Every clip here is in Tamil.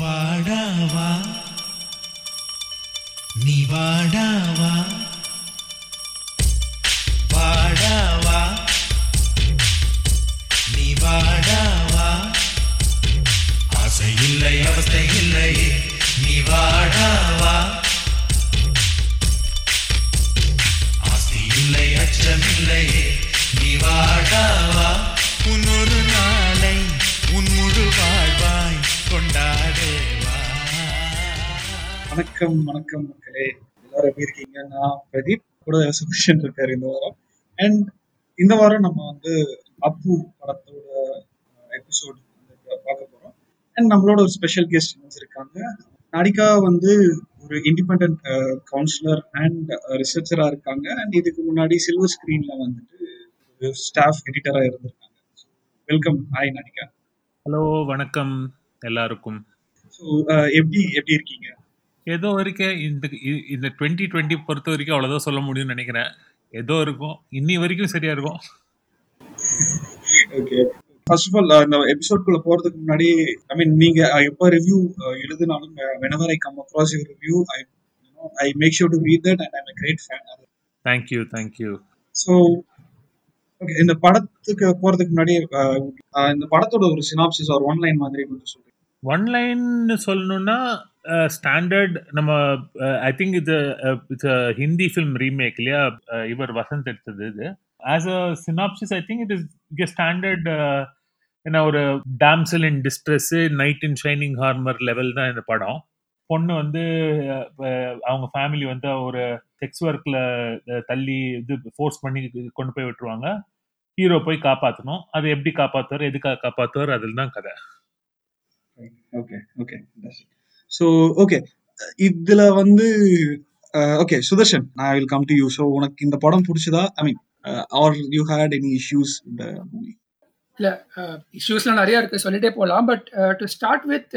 వాడావా? నీ వాడావా? வணக்கம் வணக்கம் மக்களே. எல்லாரும் எப்படி இருக்கீங்க? நான் பிரதீப் கூட சுபிஷன் இருக்காரு இந்த வாரம். அண்ட் இந்த வாரம் நம்ம வந்து அப்பு படத்தோட எபிசோட் பார்க்க போறோம். அண்ட் நம்மளோட ஒரு ஸ்பெஷல் கெஸ்ட் இருக்காங்க. நாடிகா வந்து ஒரு இண்டிபெண்ட் கவுன்சிலர் அண்ட் ரிசர்ச்சரா இருக்காங்க. அண்ட் இதுக்கு முன்னாடி சில்வர் ஸ்கிரீன்ல வந்துட்டு ஸ்டாஃப் எடிட்டரா இருந்திருக்காங்க. Welcome hi Nadika. ஹலோ வணக்கம் எல்லாருக்கும். ஸோ எப்படி எப்படி இருக்கீங்க? ஏதோ வரைக்கும் இந்த இந்த டுவெண்ட்டி டுவெண்ட்டி பொறுத்த வரைக்கும் அவ்வளோதான் சொல்ல முடியும்னு நினைக்கிறேன். ஏதோ இருக்கும். இன்னி வரைக்கும் சரியா இருக்கும். ஓகே ஃபர்ஸ்ட் ஆஃப் ஆல் இந்த எபிசோட்குள்ள போறதுக்கு முன்னாடி ஐ மீன் நீங்க எப்போ ரிவ்யூ எழுதினாலும் whenever I come across your review I I make sure to read that and I'm great fan thank you thank you so okay இந்த படத்துக்கு போறதுக்கு முன்னாடி இந்த படத்தோட ஒரு சினாப்சிஸ் ஒரு ஒன் லைன் மாதிரி கொஞ்சம் சொல்லுங்க ஒன் லைன் சொல்லணும்னா ஸ்டாண்டர்ட் நம்ம ஐ திங்க் இது இட்ஸ் ஹிந்தி ஃபிலிம் ரீமேக் இல்லையா? இவர் வசந்த் எடுத்தது இது. As a synopsis I think it is standard என்ன ஒரு damsel in distress knight in shining armour level தான் இந்த படம். பொண்ணு வந்து அவங்க ஃபேமிலி வந்து ஒரு செக்ஸ் ஒர்க்ல தள்ளி இது ஃபோர்ஸ் பண்ணி கொண்டு போய் விட்டுருவாங்க. ஹீரோ போய் காப்பாற்றணும் அது எப்படி காப்பாற்றுவார் எதுக்காக காப்பாத்துவார்? அதில் தான் கதை. ஓகே ஓகே ஸோ ஓகே இதுல வந்து okay Sudarshan I will come to you so உனக்கு இந்த படம் பிடிச்சதா? I mean are you had any issues இந்த மூவி இல்லை இஷ்யூஸ்லாம் நிறைய இருக்கு சொல்லிட்டே போகலாம் but to start with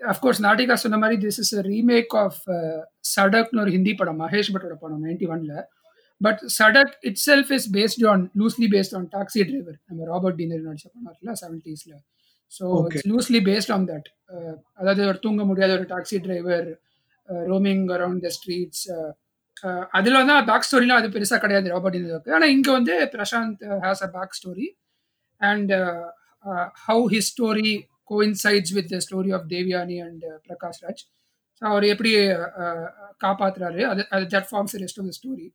of course Nadika சொன்ன மாதிரி திஸ் இஸ் ரீமேக் ஆஃப் சடக்னு ஒரு ஹிந்தி படம் மகேஷ் பட்டோட படம் நைன்டி ஒன்ல but Sadak itself is based on loosely based on taxi driver நம்ம ராபர்ட் டினர் நடிச்ச படம் இருக்குல்ல செவன்டீஸில் so. It's loosely based on that அதாவது ஒரு தூங்க முடியாத ஒரு taxi driver roaming around the streets அதில் வந்து பேக் ஸ்டோரிலாம் அது பெருசாக கிடையாது ராபர்ட் டினருக்கு ஆனால் இங்கே வந்து Prashanth has a back story uh, uh, how his story coincides with the story of Devyani and uh, Prakash Raj. So அவர் எப்படி uh, காப்பாத்துறாரு அது அது that forms rest of the story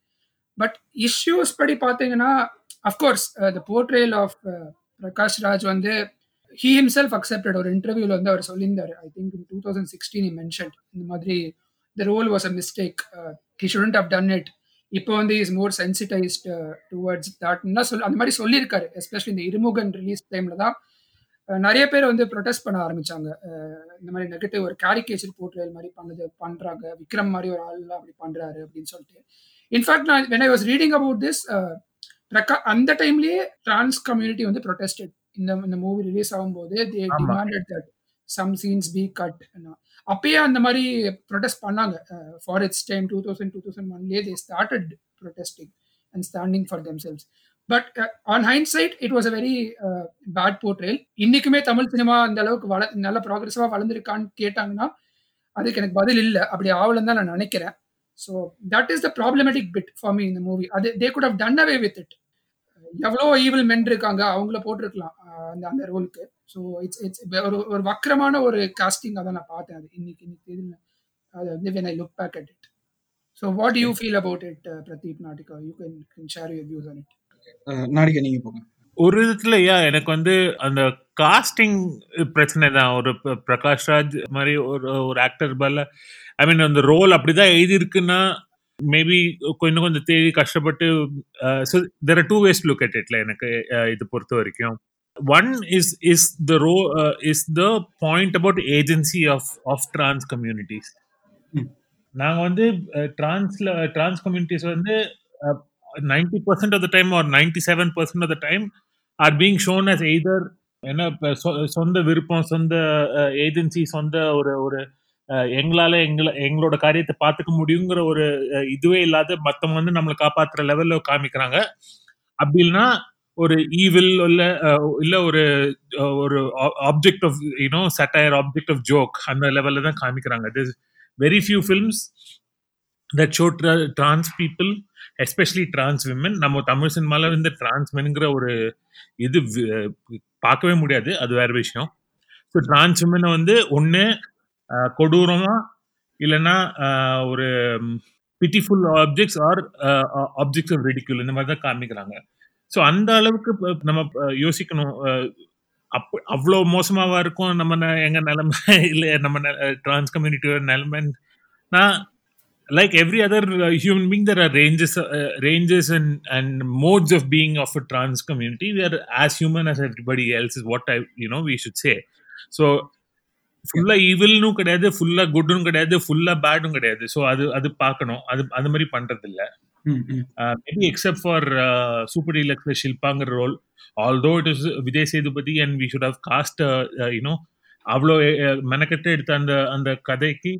but issues படி பார்த்தீங்கன்னா of course the portrayal of Prakash Raj வந்து ஹீ ஹிம்செல்ஃப் அக்செப்டட் ஒரு இன்டர்வியூல வந்து அவர் சொல்லியிருந்தாரு. I think two thousand sixteen mention இந்த மாதிரி the role was a mistake he shouldn't have done it இப்போ வந்து இஸ் மோர் சென்சிட்டைஸ்ட் டுவர்ட்ஸ் தாட்னா சொல் அந்த மாதிரி சொல்லியிருக்காரு. எஸ்பெஷலி இந்த இருமுகன் ரிலீஸ் டைம்ல தான். Uh, நிறைய பேர் வந்து ப்ரொடெஸ்ட் பண்ண ஆரம்பிச்சாங்க. Uh, இந்த மாதிரி நெகட்டிவ் ஒரு கேரிகேச்சர் போர்ட்ரேல் மாதிரி பண்ணது பண்றாங்க. விக்ரம் மாதிரி ஒரு ஆள்லாம் அப்படி பண்றாரு அப்படின்னு சொல்லிட்டு. இன்ஃபேக்ட் நான் when I was reading about this பிரகா அந்த டைம்லயே டிரான்ஸ் கம்யூனிட்டி வந்து ப்ரொடெஸ்டட் இந்த இந்த மூவி ரிலீஸ் ஆகும்போது they. Demanded that some scenes be cut அப்பயே அந்த மாதிரி ப்ரொடெஸ்ட் பண்ணாங்க. For its time two thousand two thousand ஒன்லேயே they started protesting and standing for themselves but on hindsight it was a very bad portrayal இன்னைக்குமே தமிழ் சினிமா அந்த அளவுக்கு வள நல்ல ப்ராக்ரெசிவா வளர்ந்துருக்கான்னு கேட்டாங்கன்னா அதுக்கு எனக்கு பதில் இல்லை. அப்படி ஆவலன்னு தான் நான் நினைக்கிறேன். So that is the problematic bit for me இந்த மூவி அது they could have done away with it எவ்வளோ ஈவில் மென் இருக்காங்க அவங்கள போட்டிருக்கலாம் அந்த அந்த ரோலுக்கு ஸோ இட்ஸ் இட்ஸ் ஒரு ஒரு வக்கரமான ஒரு காஸ்டிங் அதை நான் பார்த்தேன் அது. இன்னைக்கு இன்னைக்கு இதில் அது வந்து when I look back at it so what you feel about it Pradeep Nadika you can can share your views on it Nadika நீங்க போங்க. ஒரு விதத்துல யா எனக்கு வந்து அந்த காஸ்டிங் பிரச்சனை தான். ஒரு ப- பிரகாஷ் ராஜ் மாதிரி ஒரு ஒரு ஆக்டர் பல ஐ மீன் அந்த ரோல் அப்படிதான் எழுதியிருக்குன்னா மேபி கொஞ்சம் கொஞ்சம் தேடி கஷ்டப்பட்டு so there are two ways look at இட்ல எனக்கு இது பொறுத்த வரைக்கும் one is is the row is the point about agency of of trans communities. நாங்கள் வந்து டிரான்ஸ்ல டிரான்ஸ் கம்யூனிட்டிஸ் வந்து ninety percent of the time or ninety seven percent of the time are being shown as either என்ன சொந்த விருப்பம் சொந்த ஏஜென்சி சொந்த ஒரு ஒரு எங்களால எங்களை எங்களோட காரியத்தை பார்த்துக்க முடியுங்கிற ஒரு இதுவே இல்லாத மத்தவங்க வந்து நம்மளை காப்பாத்துற லெவல்ல காமிக்கிறாங்க. அப்படி இல்லைன்னா ஒரு ஈவில் இல்ல இல்ல ஒரு ஒரு object of you know satire object of joke அந்த லெவல்ல தான் காமிக்கிறாங்க. This very few films that show trans people especially trans women நம்ம தமிழ் சினிமால வந்து டிரான்ஸ்மென்ங்கிற ஒரு இது பார்க்கவே முடியாது. அது வேற விஷயம். ஸோ டிரான்ஸ் விமனை வந்து ஒன்று கொடூரமா இல்லைன்னா அஹ், ஒரு pitiful objects or objects of ridicule இந்த மாதிரி தான் காமிக்கிறாங்க ஸோ அந்த அளவுக்கு ப- நம்ம அஹ், யோசிக்கணும் அஹ், அப்ப அவ்வளோ மோசமாவா இருக்கும் நம்ம ந- எங்க நிலைமை இல்லை நம்ம டிரான்ஸ் கம்யூனிட்டியோட நிலைமைன்னா like every other uh, human being there are ranges uh, ranges and and modes of being of a trans community we are as human as everybody else is what i you know we should say so ஃபுல்லா ஈவில்னும் கிடையாது ஃபுல்லா குட்டும் கிடையாது ஃபுல்லா பேடும் கிடையாது. ஸோ அது அது பார்க்கணும். அது அது மாதிரி பண்றது இல்ல. Maybe except for super deluxe ஷில்பாங்கிற role although it is Vijay Sethupathi and we should have cast you know அவ்வளோ மெனக்கெட்டு எடுத்த அந்த அந்த கதைக்கு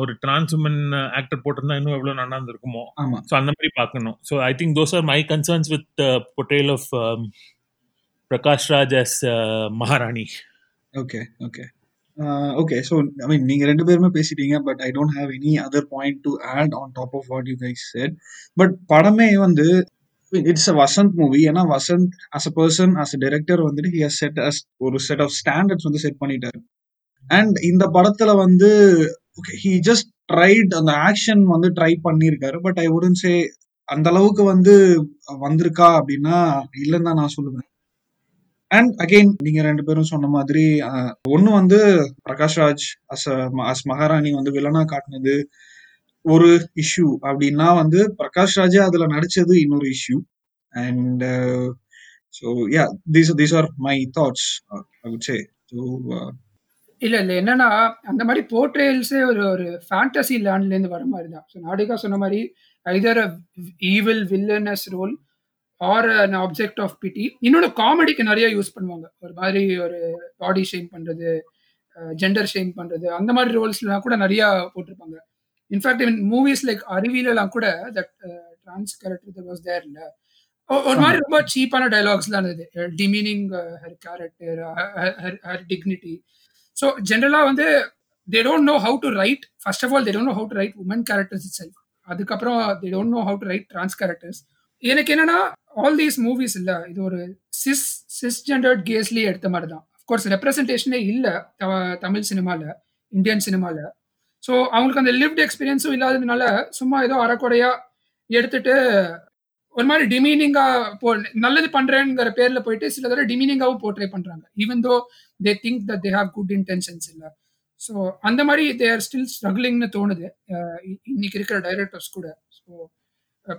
ஒரு டிரான்ஸ் உமன் ஆக்டர் போட்டிருந்தா இன்னும் எவ்வளோ நல்லா இருந்திருக்குமோ. ஸோ அந்த மாதிரி பார்க்கணும். So I think those are my concerns with portrayal of Prakash Raj as Maharani. Okay okay okay so I mean நீங்கள் ரெண்டு பேருமே பேசிட்டீங்க but I don't have any other point to add on top of what you guys said but படமே வந்து இட்ஸ் அ வசந்த் மூவி ஏன்னா Vasanth as a person as a director வந்துட்டு ஹி செட் அஸ் ஒரு செட் ஆஃப் ஸ்டாண்டர்ட்ஸ் வந்து செட் பண்ணிட்டாரு. அண்ட் இந்த படத்துல வந்து ஓகே ஹி ஜஸ்ட் ட்ரைட் அந்த ஆக்ஷன் வந்து ட்ரை பண்ணியிருக்காரு. பட் ஐ உடன் சே அந்த அளவுக்கு வந்து வந்திருக்கா அப்படின்னா இல்லைன்னு தான் நான் சொல்லுவேன். அண்ட் அகைன் நீங்க ரெண்டு பேரும் சொன்ன மாதிரி ஒன்னு வந்து பிரகாஷ் ராஜ் அஸ் அஸ் மகாராணி வந்து வில்லனா காட்டினது ஒரு இஷ்யூ அப்படின்னா வந்து பிரகாஷ் ராஜே அதுல நடிச்சது இன்னொரு issue and so yeah these these are my thoughts say so இல்ல இல்ல என்னன்னா அந்த மாதிரி போர்ட்ரேல்ஸே ஒரு ஒரு ஃபேண்டசி லேண்ட்ல இருந்து வர மாதிரி தான். ஸோ நாடிகா சொன்ன மாதிரி either evil villainous role are an object of pity இன்னொன்று காமெடிக்கு நிறைய யூஸ் பண்ணுவாங்க. ஒரு மாதிரி ஒரு பாடி ஷேம் பண்றது ஜெண்டர் ஷேம் பண்றது அந்த மாதிரி ரோல்ஸ்லாம் கூட நிறைய போட்டிருப்பாங்க. இன்ஃபேக்ட் இவன் மூவிஸ் லைக் அருவியிலலாம் கூட that trans character was there இல்ல. ஒரு மாதிரி ரொம்ப சீப்பான டைலாக்ஸ் தான் இருந்தது. Demeaning her character her dignity so ஜென்ரலாக வந்து they don't know how to write first of all they don't know how to write women characters itself அதுக்கப்புறம் they don't know how to write trans characters எனக்கு என்னன்னா ஆல் தீஸ் மூவிஸ் இல்லை இது ஒரு சிஸ் சிஸ் ஜெண்டர்ட் கேஸ்லேயே எடுத்த மாதிரி தான் அஃப்கோர்ஸ் ரெப்ரசன்டேஷனே இல்லை தமிழ் சினிமாவில் இந்தியன் சினிமாவில் ஸோ அவங்களுக்கு அந்த லிவ்ட் எக்ஸ்பீரியன்ஸும் இல்லாததுனால சும்மா ஏதோ அறக்குறையா எடுத்துட்டு ஒரு மாதிரி டிமீனிங்காக போ நல்லது பண்றேங்கிற பேரில் போயிட்டு சில தடவை டிமீனிங்காகவும் போர்ட்ரே பண்ணுறாங்க even though they think that they have good intentions இல்லை. ஸோ அந்த மாதிரி தே ஆர் ஸ்டில் ஸ்ட்ரகிளிங்னு தோணுது. இன்னைக்கு இருக்கிற டைரக்டர்ஸ் கூட. ஸோ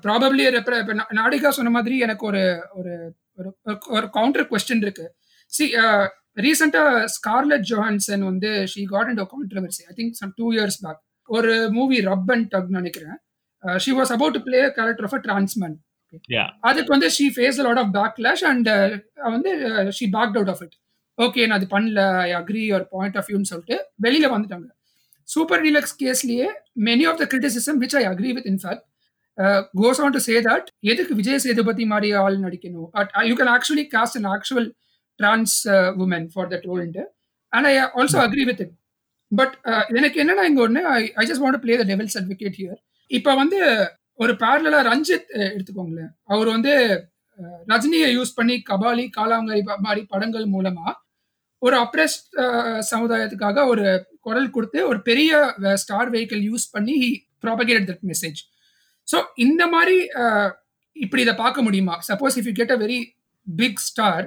ப்ராபப்ளி இப்போ நாடிகா சொன்ன மாதிரி எனக்கு ஒரு ஒரு ஒரு ஒரு கவுண்டர் கொஸ்டின் இருக்கு. சி ரீசெண்டா ஸ்கார்லெட் ஜோஹான்சன் வந்து she got in controversy I think some two years back ஒரு மூவி ரப் அண்ட் டக் நினைக்கிறேன். She was about to play character of a trans man அதுக்கு வந்து she face lot of backlash and வந்து she back out of it okay நான் அது பண்ணல I agree your point of வியூன்னு சொல்லிட்டு வெளியில வந்துட்டாங்க. Super deluxe கேஸ்லயே many of the criticism which I agree with in fact goes on to say that எதுக்கு விஜய் சேதுபதி மாதிரி ஆள் நடிக்கணும்? You can actually cast an actual trans woman for that role and I also agree with it but எனக்கு என்னன்னா இங்க ஒன்று I just want play the devil's advocate here இப்போ வந்து ஒரு பேரலா ரஞ்சித் எடுத்துக்கோங்களேன். அவர் வந்து ரஜினியை யூஸ் பண்ணி கபாலி காலாங்கரி மாதிரி படங்கள் மூலமா ஒரு அப்ரெஸ்ட் சமுதாயத்துக்காக ஒரு குரல் கொடுத்து ஒரு பெரிய ஸ்டார் வெஹிக்கிள் யூஸ் பண்ணி ப்ராபகேட் தட் மெசேஜ் ஸோ இந்த மாதிரி இப்படி இதை பார்க்க முடியுமா? Suppose if you get a very big star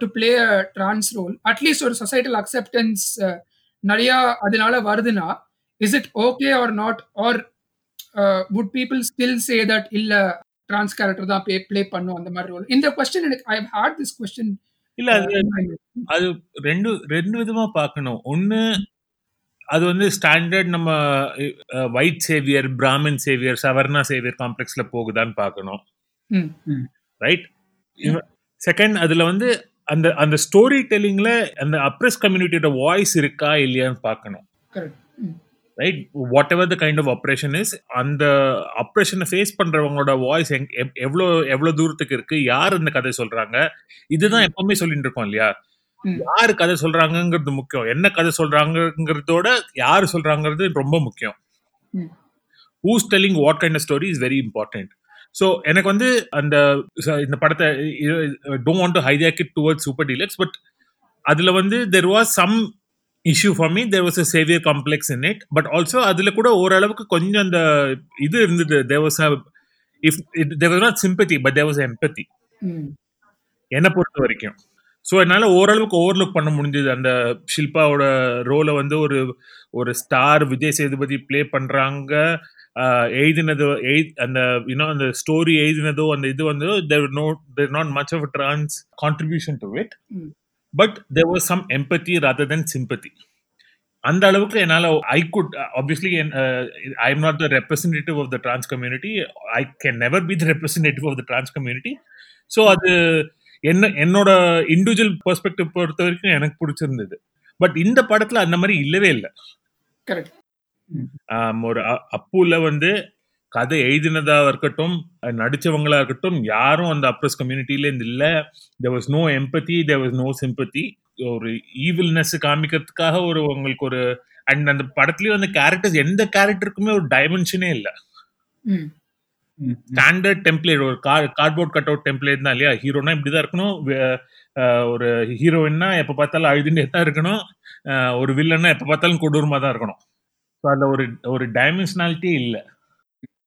to play a trans role at least ஒரு சொசைட்டல் அக்செப்டன்ஸ் நிறையா அதனால வருதுன்னா is it okay or not or would people still say that இல்ல ட்ரான்ஸ் கேரக்டர் தான் ப்ளே ப்ளே பண்ணும் அந்த மாதிரி ரோல் இந்த கொஸ்டின் எனக்கு ஐ ஹேட் திஸ் கொஸ்டின் இல்ல அது அது ரெண்டு ரெண்டு விதமா பார்க்கணும். ஒன்னு அது வந்து ஸ்டாண்டர்ட் நம்ம white saviour Brahmin saviour Savarna saviour காம்ப்ளெக்ஸ்ல போகுதான்னு பார்க்கணும். ரைட் செகண்ட் அதுல வந்து அந்த அந்த ஸ்டோரி டெல்லிங்ல அந்த அப்ரஸ் கம்யூனிட்டியோட வாய்ஸ் இருக்கா இல்லையான்னு பார்க்கணும். Correct right whatever the kind of oppression is அந்த ஆப்ரேஷனை ஃபேஸ் பண்றவங்களோட வாய்ஸ் எவ்வளோ எவ்வளோ தூரத்துக்கு இருக்கு யார் இந்த கதை சொல்றாங்க? இதுதான் எப்பவுமே சொல்லிட்டு இருக்கோம் இல்லையா. யாரு கதை சொல்றாங்கங்கிறது முக்கியம். என்ன கதை சொல்றாங்கங்கிறதோட யாரு சொல்றாங்கிறது ரொம்ப முக்கியம். Who's telling what kind of story is very important so எனக்கு வந்து அந்த இந்த படத்தை don't want to hijack it toward super deluxe but அதுல வந்து there was some issue for me there was a saviour complex in it but also அதுல கூட ஓரளவுக்கு கொஞ்சம் அந்த இது இருந்தது. There was if there was not sympathy but there was empathy என்னை பொறுத்த வரைக்கும். ஸோ என்னால் ஓரளவுக்கு ஓவர்லுக் பண்ண முடிஞ்சது. அந்த ஷில்பாவோட ரோலை வந்து ஒரு ஒரு ஸ்டார் விஜய் சேதுபதி ப்ளே பண்ணுறாங்க எழுதினது எழு அந்த யூனோ அந்த ஸ்டோரி எழுதினதோ அந்த இது வந்து there no there not much of trans contribution to it. But there was some empathy rather than sympathy அந்த அளவுக்கு என்னால் I could obviously I am not the representative of the trans community I can never be the representative of the trans community so அது என்ன என்னோட இண்டிவிஜுவல் பெர்ஸ்பெக்டிவ் பொறுத்த வரைக்கும் எனக்கு பிடிச்சிருந்தது. பட் இந்த படத்துல அந்த மாதிரி இல்லவே இல்லை. கரெக்ட் ஒரு அப்புல வந்து கதை எழுதினதா இருக்கட்டும் நடிச்சவங்களா இருக்கட்டும் யாரும் அந்த அப்ரஸ் கம்யூனிட்டில இருந்து இல்ல. There was no empathy there was no sympathy ஒரு ஈவில்னஸ் காமிக்கிறதுக்காக ஒரு உங்களுக்கு ஒரு அண்ட் அந்த படத்துலயும் அந்த கேரக்டர்ஸ் எந்த கேரக்டருக்குமே ஒரு டைமென்ஷனே இல்ல. ஸ்டாண்டர்ட் டெம்ப்ளேட் ஒரு கார்ட்போர்ட் கட் அவுட் டெம்ப்ளேட் தான் இல்லையா? ஹீரோனா இப்படிதான் இருக்கணும். ஒரு ஹீரோயின்னா எப்ப பார்த்தாலும் அழுதுட்டே தான் இருக்கணும். ஒரு வில்லன்னா எப்ப பார்த்தாலும் கொடூரமா தான் இருக்கணும். ஸோ அதுல ஒரு ஒரு டைமென்ஷனாலிட்டியே இல்ல.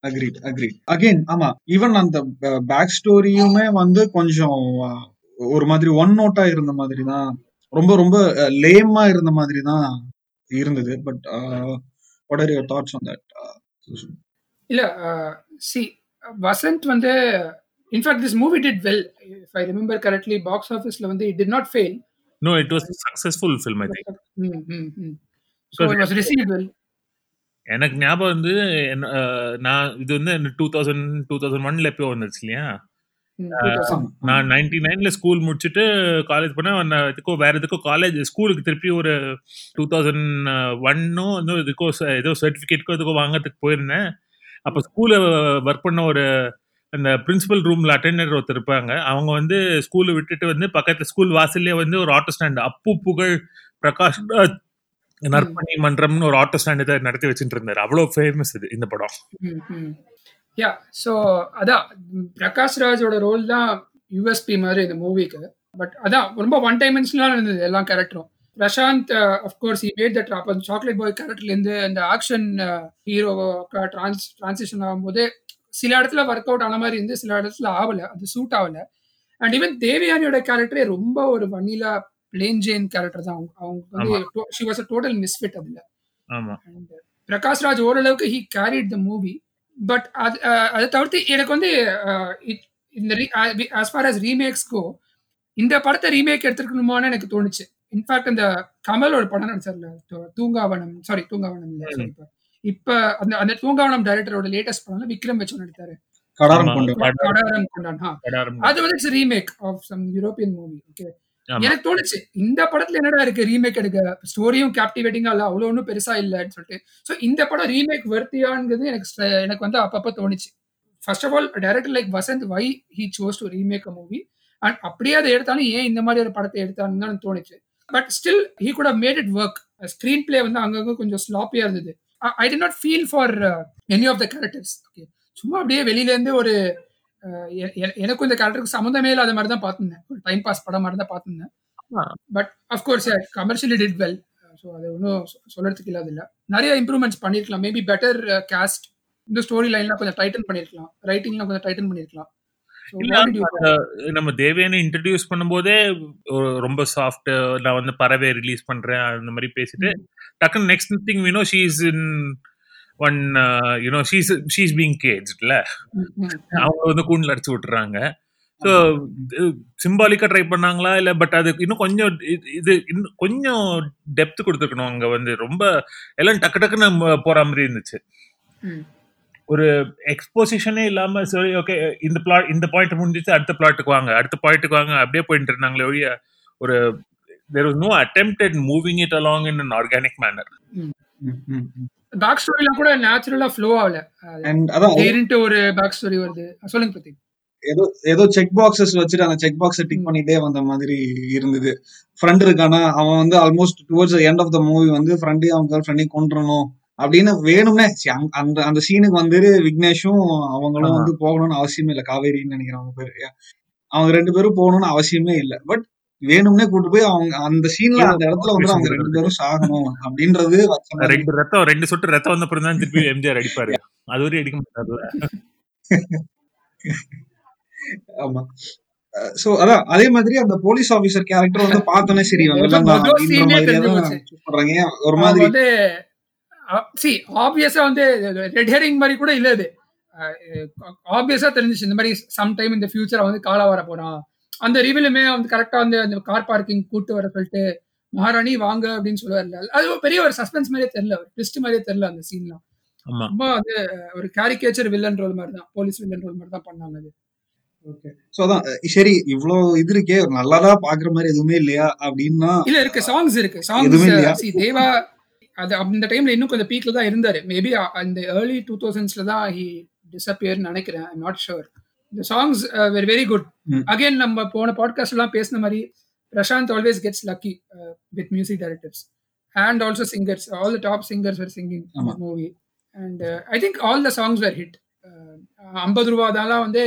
அக்ரீட் அக்ரீட் அகைன் ஆமா ஈவன் அந்த பேக் ஸ்டோரியுமே வந்து கொஞ்சம் ஒரு மாதிரி ஒன் நோட்டா இருந்த மாதிரி தான் ரொம்ப ரொம்ப லேமா இருந்த மாதிரி தான் இருந்தது. But what are your thoughts on that இல்ல சி வசந்த் வந்து in fact this movie did well if I remember correctly box ஆஃபீஸ்ல வந்து it did not fail no it was successful film I think so it was receive well எனக்கு ஞாபகம் வந்து நான் இது வந்து டூ தௌசண்ட் டூ தௌசண்ட் ஒன்ல எப்போ வந்துச்சு இல்லையா? நான் நைன்டி நைன்ல ஸ்கூல் முடிச்சுட்டு காலேஜ் போனேன். இதுக்கோ வேற எதுக்கோ காலேஜ் ஸ்கூலுக்கு திருப்பி ஒரு டூ தௌசண்ட் ஒன்னோ இன்னும் இதுக்கோ ச- ஏதோ சர்டிஃபிகேட்க்கோ இதுக்கோ வாங்கறதுக்கு போயிருந்தேன். அப்போ ஸ்கூல்ல ஒர்க் பண்ண ஒரு அந்த பிரின்சிபல் ரூம்ல அட்டெண்டர் ஒருத்தர் இருப்பாங்க. அவங்க வந்து ஸ்கூல்ல விட்டுட்டு வந்து பக்கத்து ஸ்கூல் வாசல்லே வந்து ஒரு ஆட்டோ ஸ்டாண்ட் அப்பு புகழ் பிரகாஷ் நற்பணி மன்றம்னு ஒரு ஆட்டோ ஸ்டாண்ட் இதை நடத்தி வச்சுட்டு இருந்தாரு அவ்வளோ ஃபேமஸ் இது இந்த படம். யா ஸோ அதான் பிரகாஷ் ராஜோட ரோல் தான் யூஎஸ்பி மாதிரி இந்த மூவிக்கு பட் அதான் ரொம்ப ஒன் டைமென்ஷனலாக இருந்தது எல்லா கேரக்டரும் Prashanth of course he made that அப்போ சாக்லேட் பாய் கேரக்டர்லேருந்து அந்த ஆக்ஷன் ஹீரோ ட்ரான்ஸ் ட்ரான்சிஷன் ஆகும்போது சில இடத்துல ஒர்க் அவுட் ஆன மாதிரி இருந்து சில இடத்துல ஆகலை. அது சூட் ஆகலை. அண்ட் ஈவன் தேவயானியோட கேரக்டரே ரொம்ப ஒரு வனிலா பிளேன் ஜெயின் கேரக்டர் தான். அவங்க அவங்க வந்து she was a total misfit அதில். பிரகாஷ் ராஜ் ஓரளவுக்கு he carried the movie but அது அஹ், அதை தவிர்த்து எனக்கு வந்து it- இந்த as for as remakes go இந்த படத்தை ரீமேக் எடுத்துருக்கணுமான்னு எனக்கு தோணுச்சு. இன்ஃபேக்ட் அந்த கமல் ஒரு படம் நடிச்சார்ல தூங்காவனம் சாரி தூங்காவனம் இல்ல இப்ப இப்ப அந்த அந்த தூங்காவனம் டைரக்டரோட லேட்டஸ்ட் படம்ல விக்ரம் வச்சு நடித்தாரு கடாரம் ஆமா. கொண்டு படம். கடாரம் கொண்டான் ஆ. கடாரம். அது வந்து it's remake of some European movie okay. எனக்கு தோணுச்சு இந்த படத்துல என்னடா இருக்கு ரீமேக் எடுக்க ஸ்டோரியும் கேப்டிவேட்டிங்கா இல்ல அவ்வளவு ஒன்றும் பெருசா இல்லைன்னு சொல்லிட்டு சோ இந்த படம் ரீமேக் வர்த்தியாங்கிறது எனக்கு எனக்கு வந்து அப்பப்ப தோணுச்சு first of all director like Vasanth why he chose to remake a movie and அப்படியே அதை எடுத்தாலும் ஏன் இந்த மாதிரி ஒரு படத்தை எடுத்தாங்கன்னு தான் தோணுச்சு பட் ஸ்டில் ஹீ கூட made it work screenplay வந்து அங்கங்க கொஞ்சம் ஸ்லாப்பியா இருந்தது. I did not feel for any of the characters okay சும்மா அப்படியே வெளியில இருந்து ஒரு எ- எனக்கும் இந்த கேரக்டருக்கு சம்மந்தமே இல்லாத மாதிரி தான் பார்த்துருந்தேன். ஒரு டைம் பாஸ் படம் மாதிரி தான் பார்த்துருந்தேன். But of course commercially did well so அது ஒன்றும் சொல்றதுக்கு இல்லாத இல்லை. நிறைய இம்ப்ரூவ்மெண்ட்ஸ் பண்ணியிருக்கலாம். மேபி பெட்டர் காஸ்ட் இந்த ஸ்டோரி லைன்லாம் கொஞ்சம் டைட்டன் பண்ணியிருக்கலாம். ரைட்டிங்லாம் கொஞ்சம் டைட்டன் பண்ணியிருக்கலாம். நம்ம தேவையான இன்ட்ரடியூஸ் பண்ணும்போதே ரொம்ப சாஃப்ட் நான் வந்து பறவை ரிலீஸ் பண்றேன் அந்த மாதிரி பேசிட்டு டக்குன்னு next thing no she is in one you know she's she's being கேஜ்ல அவங்க வந்து கூண்டில் அடிச்சு விட்டுறாங்க. ஸோ சிம்பாலிக்கா ட்ரை பண்ணாங்களா? இல்ல பட் அது இன்னும் கொஞ்சம் இது- இன்னும் கொஞ்சம் டெப்த் கொடுத்துருக்கணும். அங்க வந்து ரொம்ப எல்லாம் டக்கு டக்குன்னு போற மாதிரி இருந்துச்சு. ஒரு எக்ஸ்போசிஷனே இல்லாம சரி ஓகே இந்த பிளாட் இந்த பாயிண்ட் முடிஞ்சிச்சு அடுத்த பிளாட்டுக்கு வாங்க. அடுத்த பாயிண்ட்டுக்கு வாங்க. அப்படியே போயிட்டு இருந்தாங்களே ஒழிய ஒரு there was no attempt moving it along in an organic manner back ஸ்டோரிலாம் கூட நேச்சுரலா ஃப்ளோ ஆகல. அண்ட் அதான் ஒரு பேக் ஸ்டோரி வருது. சொல்லுங்க பத்தி ஏதோ ஏதோ செக் பாக்ஸஸ் வச்சுட்டு அந்த செக் பாக்ஸை டிக் பண்ணிட்டே வந்த மாதிரி இருந்தது. ஃப்ரெண்ட் இருக்கானா? அவன் வந்து almost towards end of the movie வந்து ஃப்ரெண்டையும் அவங்க கேர்ள் ஃப்ரெண்டையும் கொண்டுறணும் அப்படின்னு வேணும்னே. அந்த அந்த சீனுக்கு வந்து விக்னேஷும் அவங்களும். வந்து போகணும்னு அவசியமே இல்லை. காவேரின்னு நினைக்கிறேன் அவங்க பேரு. அவங்க ரெண்டு பேரும் போகணும்னு அவசியமே இல்லை. பட் வேணும்னே கூட்டு போய் அவங்க அந்த சீன்ல அந்த இடத்துல வந்து அவங்க ரெண்டு பேரும் சாகணும் அப்படின்றது. ரெண்டு ரத்தம் ரெண்டு சொட்டு ரத்தம் வந்த பிறகு தான் திருப்பி எம்ஜிஆர் அடிப்பாரு. அது வரையும் அடிக்க மாட்டாருல. ஆமா. சோ அதான் அதே மாதிரி அந்த போலீஸ் ஆபீசர் கேரக்டர் வந்து பார்த்தோன்னே சரி ஒரு மாதிரி சி ஆப்வியஸா வந்து ரெட் ஹெரிங் மாதிரி கூட இல்ல இது. ஆப்வியஸா தெரிஞ்சிச்சு. இந்த மாதிரி சம் டைம் இந்த ஃபியூச்சர் வந்து காலா வர போறான் அந்த ரிவிலுமே வந்து கரெக்டா வந்து அந்த கார் பார்க்கிங் கூட்டு வர சொல்லிட்டு மகாராணி வாங்க அப்படின்னு சொல்லுவாரு அது ஒரு பெரிய ஒரு சஸ்பென்ஸ் மாதிரியே தெரியல. ஒரு ட்விஸ்ட் மாதிரியே தெரியல அந்த சீன்லாம் ஆமா. ரொம்ப வந்து ஒரு கேரிகேச்சர் வில்லன் ரோல் மாதிரி தான். போலீஸ் வில்லன் ரோல் மாதிரி தான் பண்ணாங்க அது. சோ அதான் சரி இவ்வளவு இது இருக்கே. நல்லதா பாக்குற மாதிரி எதுவுமே இல்லையா? அப்படின்னா இல்ல இருக்கு. சாங்ஸ் இருக்கு? சாங்ஸ் சி தேவா அது அந்த டைம்ல இன்னும் கொஞ்சம் பீக்ல தான் இருந்தாரு. மேபி அந்த ஏர்லி டூ தௌசண்ட்ஸ்ல தான் ஹி டிசப்பியர்னு நினைக்கிறேன். ஐம் நாட் ஷுர் இந்த songs very very good. Again நம்ம போன பாட்காஸ்ட் எல்லாம் பேசின மாதிரி Prashanth always gets lucky with music directors and also singers all the top singers are singing. Movie and I think all the songs were hit ஐம்பது ரூபா அதெல்லாம் வந்து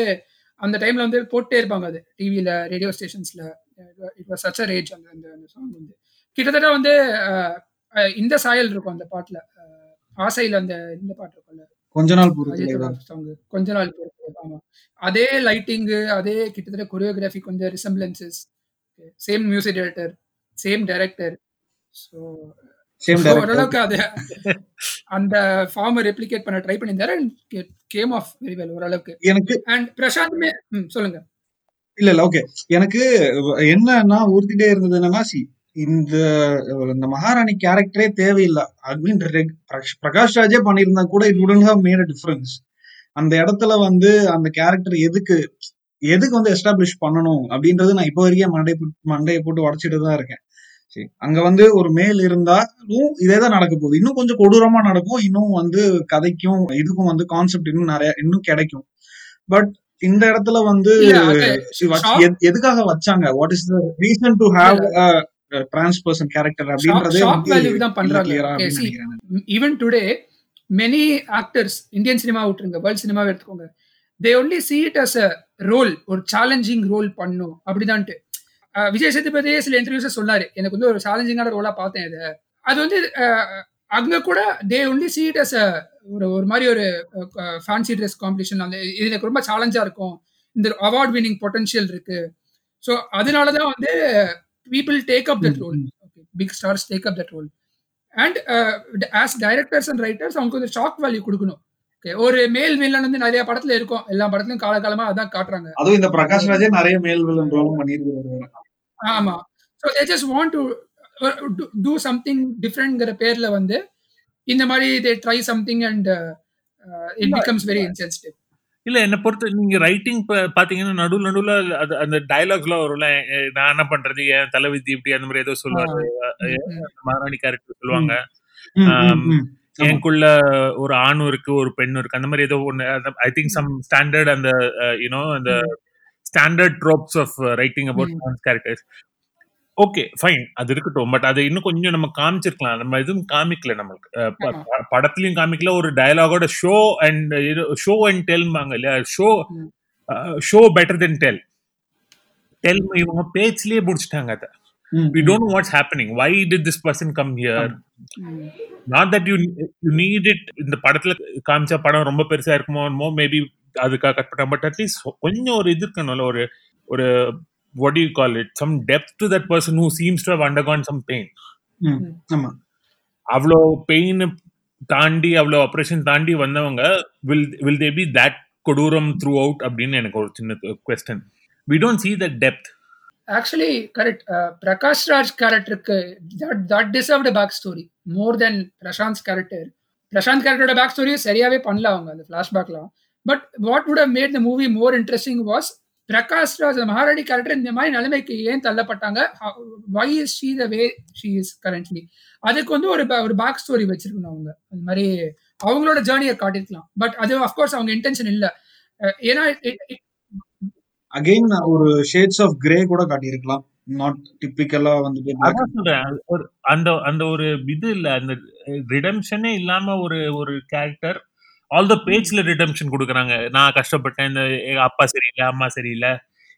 அந்த டைம்ல வந்து போட்டே இருப்பாங்க அது. டிவியில radio ஸ்டேஷன்ஸ்ல it was such a rage அந்த அந்த சாங் வந்து. கிட்டத்தட்ட வந்து அஹ், இந்த சாயல் இருக்கும் அந்த பாட்டுல. ஆசையில அந்த இந்த பாட்டு இருக்கும்ல. கொஞ்ச நாள் சாங் கொஞ்ச நாள் பொறுத்து ஆமா. அதே லைட்டிங்கு அதே கிட்டத்தட்ட கொரியோகிராஃபி கொஞ்சம் resemblances same music director same director so same ஓரளவுக்கு அது அந்த ஃபார்மை ரெப்ளிகேட் பண்ண ட்ரை பண்ணியிருந்தாரு கேம் ஆஃப் வெரி வெல் ஓரளவுக்கு. எனக்கு அண்ட் பிரசாந்த்மே சொல்லுங்க. இல்ல இல்ல ஓகே எனக்கு என்னன்னா உறுத்திட்டே இருந்தது என்னன்னா சி இந்த இந்த மகாராணி கேரக்டரே தேவையில்லை. அட்மின் பிரகாஷ் ராஜே பண்ணியிருந்தா கூட இட் உடன் ஹவ் மேட் அ டிஃபரன்ஸ் அந்த இடத்துல வந்து அந்த கேரக்டர் எதுக்கு எதுக்கு வந்து எஸ்டாப்ளிஷ் பண்ணணும் அப்படின்றது நான் இப்போ வரைக்கும் மண்டை போட்டு- மண்டையை போட்டு உடச்சிட்டு தான் இருக்கேன். சரி அங்க வந்து ஒரு மேல் இருந்தாலும் இதே தான் நடக்க போகுது. இன்னும் கொஞ்சம் கொடூரமா நடக்கும். இன்னும் வந்து கதைக்கும் இதுக்கும் வந்து கான்செப்ட் இன்னும் நிறைய இன்னும் கிடைக்கும். பட் இந்த இடத்துல வந்து எதுக்காக வச்சாங்க? What is the reason to have trans person character அப்படின்றதே தான் பண்றாங்க. Even today many actors Indian cinema விட்டுருங்க வேர்ல்ட் சினிமாவை எடுத்துக்கோங்க. They only see it as a role ஒரு சேலஞ்சிங் ரோல் பண்ணும் அப்படிதான்ட்டு. விஜய் சேதுபதியே சில இன்டர்வியூஸ் சொன்னாரு. எனக்கு வந்து ஒரு சேலஞ்சிங்கான ரோலா பார்த்தேன் இது. அது வந்து அங்க கூட they only see it as a ஒரு ஒரு மாதிரி ஒரு ஃபேன்சி ட்ரெஸ் காம்படிஷன் அந்த இது எனக்கு ரொம்ப சேலஞ்சா இருக்கும். இந்த அவார்ட் வின்னிங் பொட்டன்ஷியல் இருக்கு. ஸோ அதனால தான் வந்து people take up that role big stars take up that role and as directors and writers அவங்க கொஞ்சம் ஷாக் வேல்யூ கொடுக்கணும். ஓகே ஒரு மேல் வில்லன் வந்து நிறைய படத்துல இருக்கும். எல்லா படத்துலயும் காலகாலமா அதான் காட்டுறாங்க. அதுவும் இந்த பிரகாஷ் ராஜே நிறைய மேல் வில்லன் ரோலும் பண்ணியிருக்காரு ஆமா. So they just want to do something டிஃப்ரெண்ட்ங்கிற பேர்ல வந்து இந்த மாதிரி they try something and it becomes very insensitive இல்ல என்ன பொறுத்த நீங்க ரைட்டிங் பாத்தீங்கன்னா நடுவுல நடுவுல அது அந்த டயலாக்ஸ்லாம் வரும்ல எ- நான் என்ன பண்றது என் தலைவிதி இப்படி அந்த மாதிரி ஏதோ சொல்லுவாரு. மகாராணி கேரக்டர் சொல்லுவாங்க. எனக்குள்ள ஒரு ஆணும் இருக்கு ஒரு பெண்ணும் இருக்கு அந்த மாதிரி ஏதோ ஒண்ணு ஐ திங்க் சம் ஸ்டாண்டர்ட் அந்த யூனோ அந்த standard tropes of writing about characters okay fine அது இருக்கட்டும். பட் அதை இன்னும் கொஞ்சம் நம்ம காமிச்சிருக்கலாம். நம்ம எதுவும் காமிக்கல நம்மளுக்கு. அஹ் ப- படத்துலயும் காமிக்கல. ஒரு டயலாகோட ஷோ அண்ட் ஷோ அண்ட் டெல்மாங்க இல்லையா? Show. Show better than tell tell இவங்க பேச்சிலேயே முடிச்சிட்டாங்க அதை. ம், we don't know what's happening. Why did this person come here? Not that you you need it இந்த படத்துல காமிச்ச படம் ரொம்ப பெருசா இருக்குமோ மேபி அதுக்காக கட் பண்ண பட் அட்லீஸ்ட் கொஞ்சம் ஒரு இது இருக்கணும்ல. ஒரு ஒரு what do you call it? Some depth to that person who seems to have undergone some pain. அவ்வளோ பெயின் தாண்டி அவ்வளோ ஆப்ரேஷன் தாண்டி வந்தவங்க will will they be that கொடூரம் த்ரூ அவுட் அப்படின்னு எனக்கு ஒரு சின்ன question we don't see that depth. Actually correct Prakash Raj கேரக்டருக்கு that deserved back story more than Prashanth character Prashanth கேரக்டரோட பேக் ஸ்டோரி சரியாவே பண்ணல அவங்க அந்த ஃபிளாஷ்பேக்லாம் but what would made the movie more interesting was Prakash Raj Maharani character இந்த மாதிரி நிலைமைக்கு ஏன் தள்ளப்பட்டாங்க? Why is she the way she is currently அதுக்கு வந்து ஒரு ஒரு பேக் ஸ்டோரி வச்சிருக்கணும் அவங்க. அந்த மாதிரி அவங்களோட ஜேர்னியை காட்டிருக்கலாம் பட் அது அஃப்கோர்ஸ் அவங்க இன்டென்ஷன் இல்ல. ஏன்னா அகைன் ஒரு ஷேட்ஸ் ஆஃப் கிரே கூட காட்டியிருக்கலாம். நாட் அது ஒரு அந்த அந்த ஒரு இது இல்ல. அந்த ரிடம்ஷனே இல்லாம ஒரு ஒரு கேரக்டர் ஆல் த பேஜ்ல ரிடம்ஷன் கொடுக்குறாங்க. நான் கஷ்டப்பட்டேன் இந்த எங்க அப்பா சரியில்லை அம்மா சரியில்லை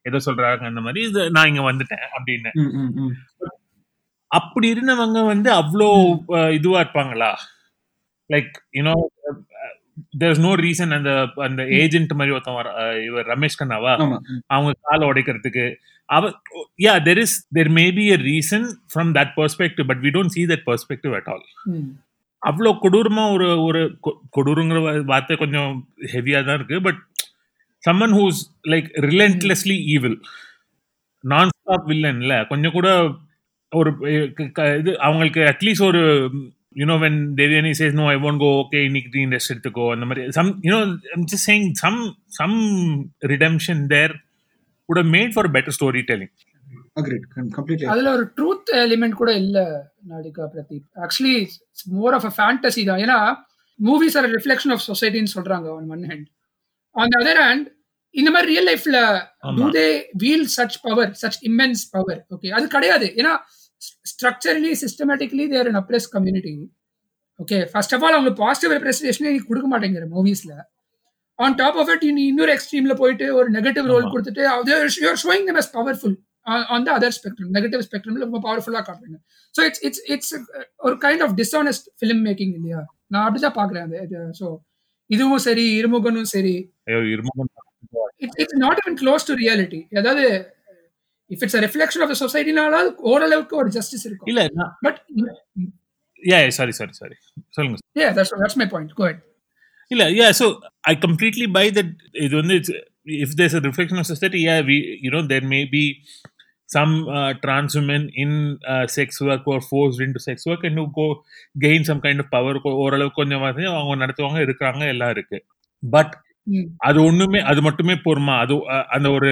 ஏதோ சொல்றாங்க அந்த மாதிரி. இது நான் இங்க வந்துட்டேன் அப்படின்னு. அப்படி இருந்தவங்க வந்து அவ்வளோ இதுவா இருப்பாங்களா? Like you know there is no reason அந்த அந்த ஏஜென்ட் மாதிரி ஒருத்தன் இவர் ரமேஷ் கண்ணாவா. அவங்க காலை உடைக்கிறதுக்கு. அவ yeah there is there may be a reason from that perspective but we don't that perspective at all. ம், அவ்வளோ கொடூரமா ஒரு ஒரு கொ- கொடூரங்கிற வார்த்தை கொஞ்சம் ஹெவியாக தான் இருக்கு but someone who's like relentlessly evil non stop வில்லன்ல கொஞ்சம் கூட ஒரு க- இது அவங்களுக்கு அட்லீஸ்ட் ஒரு you know when Devayani says no I won't go okay இன்னைக்கு நீ ரெஸ்ட் எடுத்துக்கோ அந்த மாதிரி. Some you know just saying some some redemption there would made for better story telling Agreed. Com- completely அதுல ஒரு ட்ரூத் எலிமெண்ட் கூட இல்ல Nadika Pradeep. Actually more of a fantasy தான். ஏன்னா மூவிஸ் ஆர் ரிஃப்ளெக்ஷன் ஆஃப் சொசைட்டின்னு சொல்றாங்க on one hand on the other hand இந்த மாதிரி ரியல் லைஃப்ல. Do they wield such power such immense power okay அது கிடையாது. ஏன்னா structurally systematically they're an oppressed community okay first of all அவங்க பாசிட்டிவ் ரெப்ரஸன்டேஷனே நீ கொடுக்க மாட்டேங்கிற மூவிஸ்ல ஆன் டாப் ஆஃப் இட் நீ இன்னொரு எக்ஸ்ட்ரீம்ல போயிட்டு ஒரு நெகட்டிவ் ரோல். கொடுத்துட்டு showing them as powerful on the other spectrum negative ஸ்பெக்ட்ரம்ல ரொம்ப பவர்ஃபுல்லா காட்டுறீங்க. ஸோ இட்ஸ் இட்ஸ் இட்ஸ் ஒரு kind of dishonest film making இல்லையா? நான் அப்படிதான் பாக்குறேன் அது ஸோ இதுவும் சரி இருமுகனும் சரி. It's it's not even close to reality அதாவது if it's reflection of the சொசைட்டினாலும் ஓரளவுக்கு ஒரு ஜஸ்டிஸ் இருக்கும். இல்ல but yeah sorry sorry sorry சொல்லுங்க. Yeah that's that's my point. Go ahead. இல்ல yeah so I completely buy that இது வந்து if there's a reflection of society yeah we you know there may be some trans women in uh, sex work or forced into sex work. And to go gain some kind of power ஓரளவுக்கு கொஞ்சம் அவங்க நடத்துவாங்க இருக்கிறாங்க எல்லாம் இருக்கு. பட். அது ஒண்ணுமே அது மட்டுமே போருமா? அது அந்த ஒரு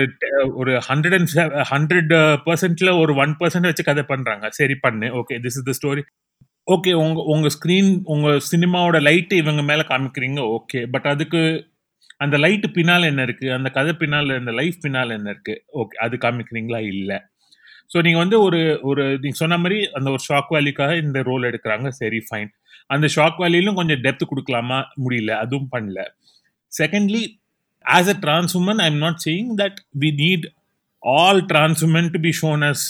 ஒரு ஹண்ட்ரட் அண்ட் ஹண்ட்ரட் பர்சன்ட்ல ஒரு ஒன் பர்சன்ட் வச்சு கதை பண்றாங்க. சரி பண்ணு. Okay this is the story okay உங்க உங்க ஸ்கிரீன் உங்க சினிமாவோட லைட் இவங்க மேல காமிக்கிறீங்க. ஓகே பட் அதுக்கு அந்த லைட் பின்னால் என்ன இருக்கு? அந்த கதை பின்னால் அந்த லைஃப் பின்னால் என்ன இருக்கு? ஓகே அது காமிக்கிறீங்களா? இல்லை. ஸோ நீங்கள் வந்து ஒரு ஒரு நீங்கள் சொன்ன மாதிரி அந்த ஒரு ஷாக் வேல்யூக்காக இந்த ரோல் எடுக்கிறாங்க. சரி ஃபைன் அந்த ஷாக் வேல்யூலும் கொஞ்சம் டெப்த் கொடுக்கலாமா? முடியல. அதுவும் பண்ணல. Secondly as a trans woman I am not saying that we need all trans women to be shown as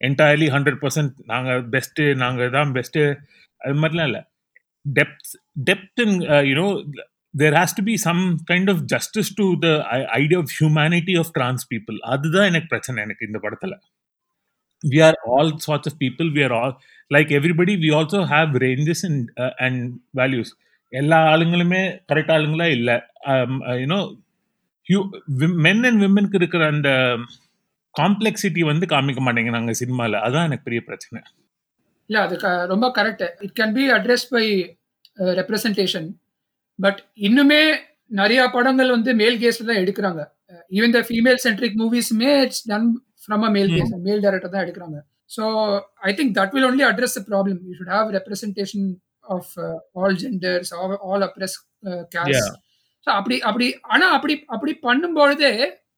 entirely hundred percent நாங்கள் பெஸ்ட்டு நாங்கள் தான் பெஸ்ட்டு அது மாதிரிலாம் இல்லை. Depth depth you know there has to be some kind of justice to the idea of humanity of trans people அதுதான் எனக்கு பிரச்சனை எனக்கு இந்த படத்துல. We are all sorts of people. We are all like everybody we also have ranges and uh, and values. எல்லா ஆளுங்களுமே கரெக்ட் ஆளுங்களா? இல்லை. யூனோ மென் அண்ட் விமனுக்கு இருக்கிற அந்த காம்ப்ளெக்சிட்டி வந்து காமிக்க மாட்டேங்கிறாங்க சினிமால. அதான் எனக்கு பெரிய பிரச்சனை. இல்ல அது ரொம்ப correct it can be address by representation but இன்னுமே நிறைய படங்கள் வந்து மேல் கேஸ்ல தான் எடுக்கிறாங்க. Even the female centric மூவிஸுமே it's done from a male gaze male director தான் எடுக்கிறாங்க. So I think that will only address the problem you should have representation of all genders all across gaze Yeah. So அப்படி அப்படி ஆனா அப்படி அப்படி பண்ணும்பொழுதே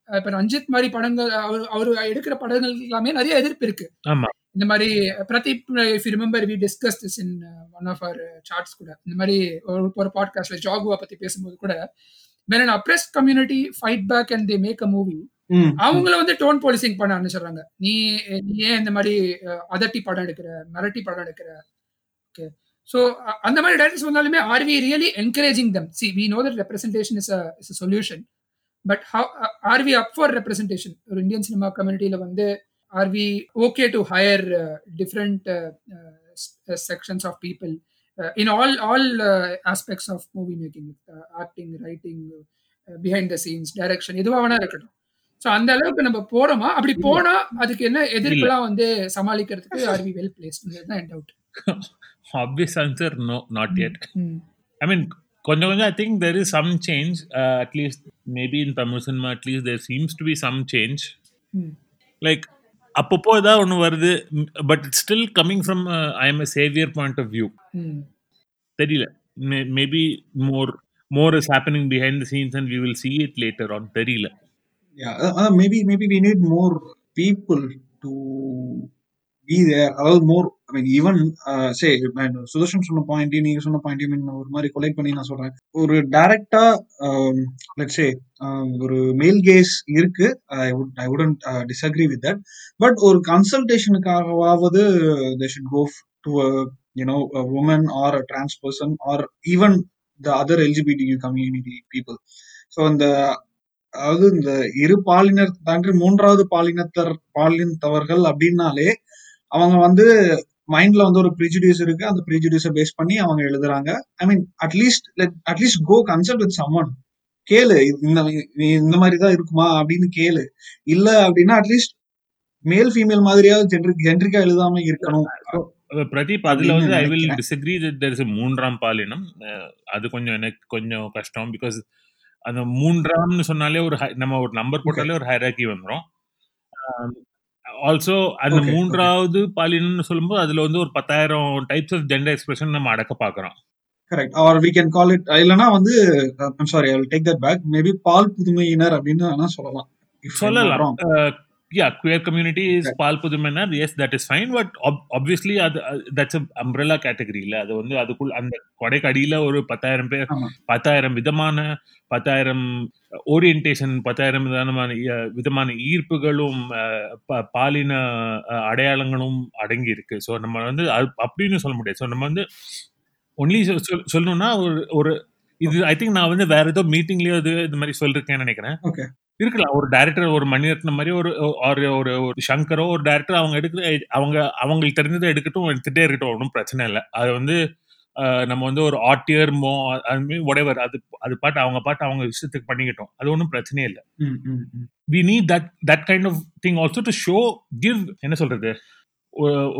இப்ப ரஞ்சித் மாதிரி படங்கள் அவர் அவர் எடுக்கிற படங்கள் எல்லாமே நிறைய எதிர்ப்பு இருக்கு. ஆமா. இந்த மாதிரி Pradeep if you remember we discuss this in one of our shorts கூட. இந்த மாதிரி ஒரு ஒரு பாட்காஸ்ட்ல ஜாகுவா பத்தி பேசும்போது கூட when an oppressed community fight back and they make a movie ம். அவங்கள வந்து டோன் போலீசிங் பண்ண ஆரம்பிச்சிடுறாங்க. நீ நீ ஏன் இந்த மாதிரி அஹ், அதட்டி படம் எடுக்கிற மிரட்டி படம் எடுக்கிற? ஓகே ஸோ அந்த மாதிரி டேரக்டர்ஸ் வந்தாலுமே are we really encouraging them see we know that representation is is a solution but are we up for representation ஒரு இந்தியன் சினிமா கம்யூனிட்டியில வந்து are we okay to hire different sections of people in all all aspects of movie making acting writing behind the scenes direction எதுவாக வேணா இருக்கட்டும். ஸோ அந்த அளவுக்கு நம்ம போறோமா? அப்படி போனா அதுக்கு என்ன எதிர்ப்புலாம் வந்து சமாளிக்கிறதுக்கு ஆர் வி வெல் பிளேஸ்ட் தான் in doubt obvious answer no not yet I mean கொஞ்சம் கொஞ்சம் I think there is some change at least maybe in Tamil cinema at least there seems to be some change. Like அப்பப்போ ஏதாவது ஒன்று வருது but it's still coming from I am a saviour point of view. தெரியல. Maybe more more is happening behind the scenes and we will see it later on. தெரியல. Yeah, uh, uh, maybe maybe we need be there அதாவது மோர் ஐ மீன் ஈவன் சே சுதர்ஷன் சொன்ன பாயிண்டையும் நீங்க சொன்ன பாயிண்டையும் ஒரு மாதிரி கொலைட் பண்ணி நான் சொல்றேன். ஒரு டைரக்டா லெட்ஸ் சே ஒரு மெயில் கேஸ் இருக்கு. I would I wouldn't disagree with that but ஒரு கன்சல்டேஷனுக்காகவாவது they should go to you know woman or a trans person or even the other LGBT community people so அந்த அதாவது இந்த இரு பாலினர் தாண்டி மூன்றாவது பாலினத்தர் பாலினத்தவர்கள் அப்படின்னாலே அவங்க வந்து மைண்ட்ல வந்து ஒரு ப்ரிஜுடியூஸ் இருக்கு. அந்த ப்ரிஜுடியூஸை பேஸ் பண்ணி அவங்க எழுதுறாங்க. I mean at least at least go consult with someone கேளு இந்த இந்த மாதிரி தான் இருக்குமா அப்படின்னு கேளு. இல்ல அப்படின்னா அட்லீஸ்ட் மேல் ஃபீமேல் மாதிரியாவது ஜென்ரிக் ஜென்ரிக்கா எழுதாம இருக்கணும். பிரதீப் அதுல வந்து ஐ வில். டிஸ்அக்ரி இஸ் மூன்றாம் பாலினம் அது கொஞ்சம் எனக்கு கொஞ்சம் கஷ்டம். பிகாஸ் அந்த மூன்றாம்னு சொன்னாலே ஒரு நம்ம ஒரு நம்பர் போட்டாலே ஒரு ஹைராக்கி வந்துடும் ஆல்சோ அந்த. மூன்றாவது பாலினம்னு சொல்லும்போது அதுல வந்து ஒரு பத்தாயிரம் டைப்ஸ் ஆஃப் ஜெண்டர் எக்ஸ்பிரஷன் நம்ம அடக்க பாக்குறோம். Correct or we can call it இல்லைன்னா வந்து sorry I will take that back maybe பால் புதுமையினர் அப்படின்னு வேணா சொல்லலாம். சொல்லலாம். Yeah queer community is Right. பால் புதுமைனர் yes that is fine but obviously அது தட்ஸ் அம்ப்ரெல்லா கேட்டகரி இல்ல அது வந்து அதுக்குள் அந்த கொடைக்கு அடியில ஒரு பத்தாயிரம் பேர். பத்தாயிரம் விதமான பத்தாயிரம் ஓரியன்டேஷன் பத்தாயிரம் விதமான விதமான ஈர்ப்புகளும் பாலின அடையாளங்களும் அடங்கி இருக்கு ஸோ நம்ம வந்து அப்படின்னு சொல்ல முடியாது ஸோ நம்ம வந்து ஒன்லி சொல்லணும்னா ஒரு ஒரு இது ஐ திங்க் நான் வந்து வேற ஏதோ மீட்டிங்லயோ இது இது மாதிரி சொல்லிருக்கேன்னு நினைக்கிறேன் Okay. இருக்கலாம். ஒரு டைரக்டர் ஒரு மணிரத்னம் மாதிரி ஒரு ஒரு ஒரு சங்கரோ ஒரு டைரக்டர் அவங்க எடுக்கிற அவங்க அவங்களுக்கு தெரிஞ்சதை எடுக்கட்டும் எடுத்துட்டே இருக்கட்டும் ஒன்றும் பிரச்சனை இல்லை. அது வந்து நம்ம வந்து ஒரு ஆட்டியர் மோ அது ஒடேவர் அது அது பாட்டு அவங்க பாட்டு அவங்க விஷயத்துக்கு பண்ணிக்கிட்டோம். அது ஒன்றும் பிரச்சனையே இல்லை. We need that that kind of thing also to show give என்ன சொல்றது?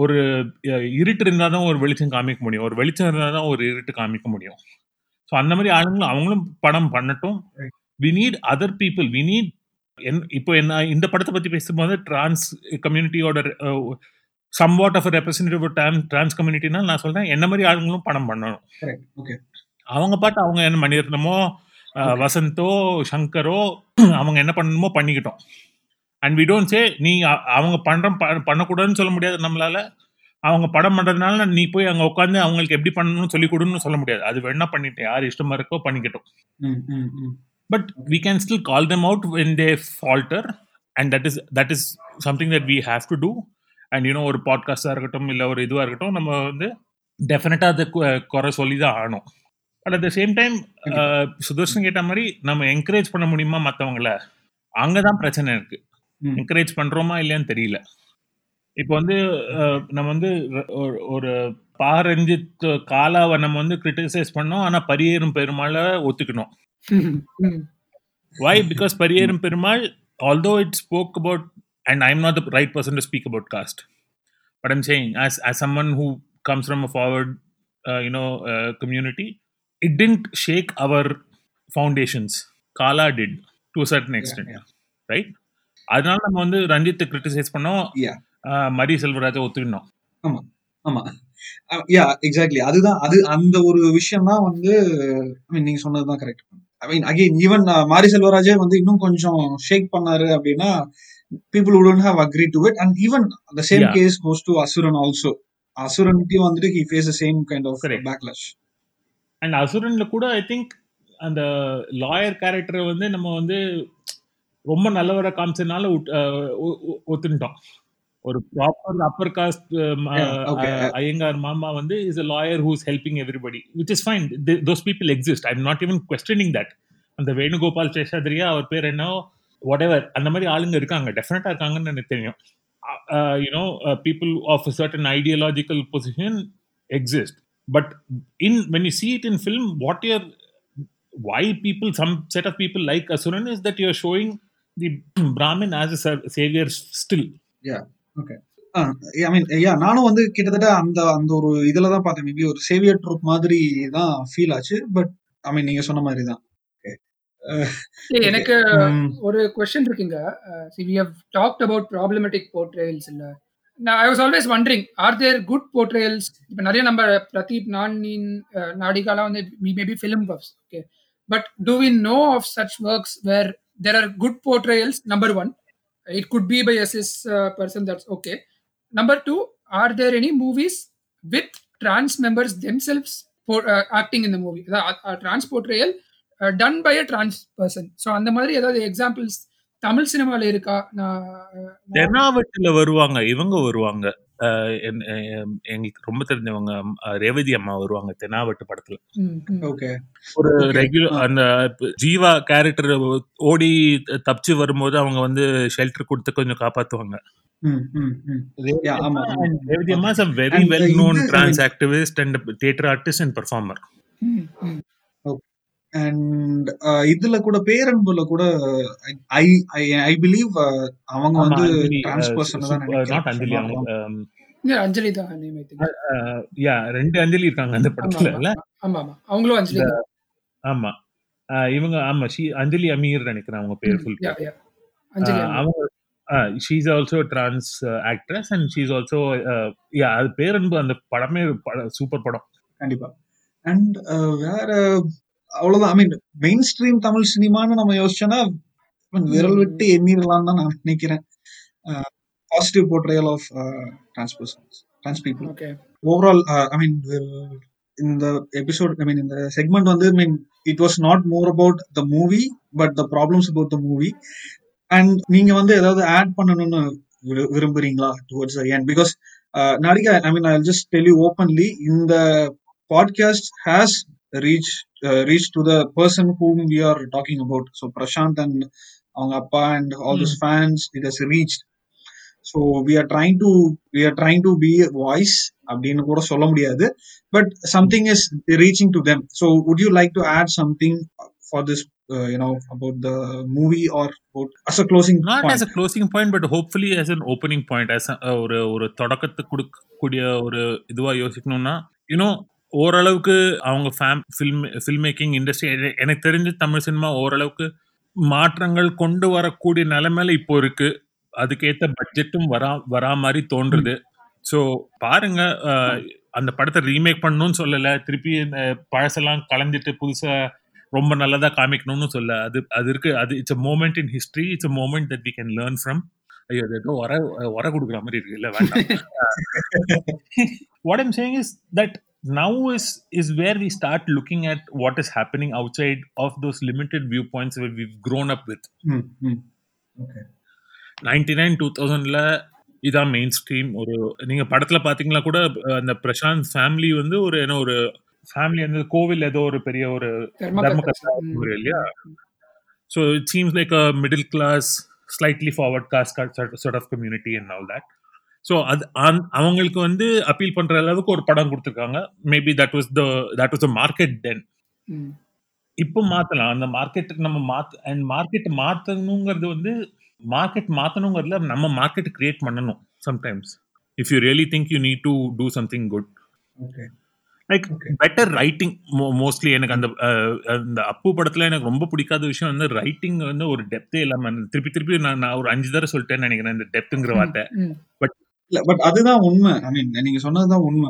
ஒரு இருட்டு இருந்தால் தான் ஒரு வெளிச்சம் காமிக்க முடியும். ஒரு வெளிச்சம் இருந்தால் தான் ஒரு இருட்டு காமிக்க முடியும். ஸோ அந்த மாதிரி ஆளுங்களும் அவங்களும் படம் பண்ணட்டும். We need other people we need என் இப்போ என்ன இந்த படத்தை பற்றி பேசும்போது டிரான்ஸ் கம்யூனிட்டியோட சம்வாட் ஆஃப் ரெப்ரஸன்டேட்டிவ் டான் டிரான்ஸ் கம்யூனிட்டினா நான் சொல்றேன் என்ன மாதிரி ஆளுங்களும் படம் பண்ணணும். அவங்க பாட்டு அவங்க என்ன மணிரத்னமோ. வசந்தோ சங்கரோ அவங்க என்ன பண்ணணுமோ பண்ணிக்கிட்டோம். அண்ட் வி டோன்ட் சே நீ அவங்க பண்ற ப- பண்ணக்கூடாதுன்னு சொல்ல முடியாது நம்மளால. அவங்க படம் பண்றதுனால நீ போய் அங்க உட்காந்து அவங்களுக்கு எப்படி பண்ணணும்னு சொல்லி கொடுன்னு சொல்ல முடியாது. அது வேணா பண்ணிட்டு யார் இஷ்டமா இருக்கோ பண்ணிக்கட்டும். But we can still call them out when they falter. And that is that is something that we have to do and you know ஒரு பாட்காஸ்டாக இருக்கட்டும் இல்லை ஒரு இதுவாக இருக்கட்டும் நம்ம வந்து டெஃபினட்டாக அதை குறை சொல்லி தான் ஆகணும் but at the same time Sudarshan கேட்ட மாதிரி நம்ம என்கரேஜ் பண்ண முடியுமா மற்றவங்கள அங்கே தான் பிரச்சனை இருக்கு. என்கரேஜ் பண்ணுறோமா இல்லையான்னு தெரியல. இப்போ வந்து நம்ம வந்து ஒரு- ஒரு பா ரஞ்சித் காலாவை நம்ம வந்து கிரிட்டிசைஸ் பண்ணோம் ஆனால் பரியேறும் பெருமாளை ஒத்துக்கணும். Why? Because Pariyerum Perumal, although it spoke about, and I'm not the right person to speak about caste, but I'm saying, as as someone who comes from a forward, uh, you know, uh, community, it didn't shake our foundations. Kala did to a certain extent, yeah. right? அதனால நம்ம வந்து ரஞ்சித்தை கிரிட்டிசைஸ் பண்ணோம் Yeah. மரி செல்வராஜை ஒத்துக்கணும் ஆமா யா எக்ஸாக்ட்லி அதுதான் அது அந்த ஒரு விஷயம் தான் வந்து ஐ மீன் நீங்க சொன்னதுதான் correct I mean again even Mari செல்வராஜே வந்து இன்னும் கொஞ்சம் ஷேக் பண்ணாரு அப்படின்னா பீப்புள் உடன் have agree to it and even the same. Case goes to Asuran also அசுரன்கிட்டயும் வந்துட்டு he face same kind of. Backlash and அசுரன்ல கூட ஐ திங்க் அந்த லாயர் கேரக்டரை வந்து நம்ம வந்து ரொம்ப நல்லவரை காமிச்சதுனால விட்- ஒரு proper upper caste Yeah. Iyengar மாமா வந்து is a lawyer who's helping everybody which is fine those people exist I am not even questioning that அந்த வேணுகோபால் சேஷாதிரியா அவர் பேர் என்ன whatever அந்த மாதிரி ஆளுங்க இருக்காங்க. டெஃபினட்டா இருக்காங்கன்னு எனக்கு தெரியும். You know people of certain ideological position exist but in when you see it in film what you're why people some set of people like asuran is that you're showing the brahmin as a sa- savior still. I mean yeah நானும் வந்து கிட்டத்தட்ட அந்த அந்த ஒரு இதுல தான் பார்த்தேன். மேபி ஒரு சேவியர் ட்ரூப் மாதிரி தான் ஃபீல் ஆச்சு. பட் ஐ மீன் நீங்க சொன்ன மாதிரி தான். எனக்கு ஒரு கொஸ்டின் இருக்குங்க. We have talked about problematic portrayals இல்ல. நான் I was always wondering are there good portrayals இப்போ நிறைய நம்ம பிரதீப் நானின் நாடிகாலாம் வந்து maybe film buffs okay but do we know of such works where there are good portrayals number one it could be by a cis person that's okay number two are there any movies with trans members themselves acting இந்த movie in the done by a trans person so அந்த மாதிரி ஏதாவது எக்ஸாம்பிள்ஸ் தமிழ் சினிமால இருக்கா? நான் தெனாவட்டுல வருவாங்க இவங்க வருவாங்க. எங்களுக்கு ரொம்ப தெரிஞ்சவங்க ரேவதி அம்மா வருவாங்க தெனாவட்டு படத்துல. ஒரு Okay. ரெகுலர். அந்த ஜீவா கேரக்டர் ஓடி தப்பிச்சு வரும்போது அவங்க வந்து ஷெல்டர் கொடுத்து கொஞ்சம் காப்பாத்துவாங்க. ரேவதி அம்மா is very And well known இது- trans activist and theater artist and performer ம், ம். அண்ட் இதுல கூட பேரன்புல கூட ஐ ஐ ஐ பிலீவ் அவங்க வந்து அஞ்சலி, டிரான்ஸ் பர்சன் சு- தான் அஞ்சலி um, அஞ்சலி தான் name I think. Ah, yeah ரெண்டு அஞ்சலி இருக்காங்க அந்த படத்துல ஆமா, இல்ல? ஆமா ஆமா அவங்களும் அஞ்சலி. ஆமா. இவங்க ஆமா ஷி அஞ்சலி அமீர் நினைக்கிறேன் அவங்க பேர் ஃபுல் Uh. அவங்க she's also trans actress and she's also yeah அது பேரன்பு அந்த படமே சூப்பர் படம். கண்டிப்பா. அண்ட் வேற அவ்வளவுதான். I mean mainstream Tamil சினிமான்னு நம்ம யோசிச்சோன்னா விரல் விட்டு எண்ணிடலாம் தான் நான் நினைக்கிறேன். Positive portrayal of trans persons trans people. Overall I mean இந்த எபிசோட் ஐ மீன் இந்த செக்மெண்ட் வந்து I mean it was not more about the movie but the problems about the movie and நீங்க வந்து ஏதாவது ஆட் பண்ணணும்னு விரு- விரும்புறீங்களா towards the end because Nadika I mean I just tell you openly இந்த podcast has reach reach to the person whom we are talking about so Prashanth and அவங்க அப்பா and all this fans it has reach so we are trying to we are trying to be voice அப்படின்னு கூட சொல்ல முடியாது. But something is reaching to them so would you like to add something for this ஒரு ஒரு தொடக்கத்துக்கு கொடுக்கக்கூடிய ஒரு இதுவா யோசிக்கணும்னா யூனோ ஓரளவுக்கு அவங்க fame film film making industry எனக்கு தெரிஞ்சு தமிழ் சினிமா ஓரளவுக்கு மாற்றங்கள் கொண்டு வரக்கூடிய நிலைமையில இப்போ இருக்கு. அதுக்கேற்ற பட்ஜெட்டும் வரா வரா மாதிரி தோன்றுது. ஸோ பாருங்க அந்த படத்தை ரீமேக் பண்ணணும்னு சொல்லலை. திருப்பி இந்த பழசெல்லாம் கலந்துட்டு புதுசாக ரொம்ப நல்லதாக காமிக்கணும்னு சொல்ல அது அது இருக்கு. அது it's a moment in history it's a moment that we can learn from ஐயோ அது ஏதோ உர உர கொடுக்குற மாதிரி இருக்கு. இல்லை வேண்டாம். What i'm saying is that now is is where we start looking at what is happening outside of those limited viewpoints where we've grown up with. Okay 99 two தௌசண்ட்ல இதான் மெயின் ஸ்ட்ரீம் ஒரு நீங்க படத்துல பாத்தீங்கன்னா கூட அந்த பிரசாந்த் ஃபேமிலி வந்து ஒரு என்ன ஒரு ஃபேமிலி வந்து கோவில் ஏதோ ஒரு பெரிய ஒரு தர்மகர்த்தா. தர்மகர்த்தா ம். ஒரு இல்லையா? So it seems like a middle class slightly forward caste sort of community and all that so அது அந்த- அவங்களுக்கு வந்து அப்பீல் பண்ற அளவுக்கு ஒரு படம் கொடுத்துருக்காங்க. Maybe that was the that was the market then ம். இப்போ மாத்தலாம். அந்த மார்க்கெட்டுக்கு நம்ம மாத்த அண்ட் மார்க்கெட் மாத்தணுங்கிறது வந்து மார்க்கெட் மாத்தணுங்கிறதுல நம்ம மார்க்கெட் கிரியேட் பண்ணணும் sometimes if you really think you need to do something good okay like Okay. Better writing mostly எனக்கு அந்த அந்த அப்பு படத்துல எனக்கு ரொம்ப பிடிக்காத விஷயம் வந்து ரைட்டிங் வந்து ஒரு டெப்தே இல்லாம திருப்பி திருப்பி நான் நான் ஒரு அஞ்சு தடவை சொல்லிட்டேன்னு நினைக்கிறேன் இந்த டெப்த்துங்கிற வார்த்தை. ம். இல்ல பட் அதுதான் உண்மை ஐ மீன் நீங்க சொன்னதுதான் உண்மை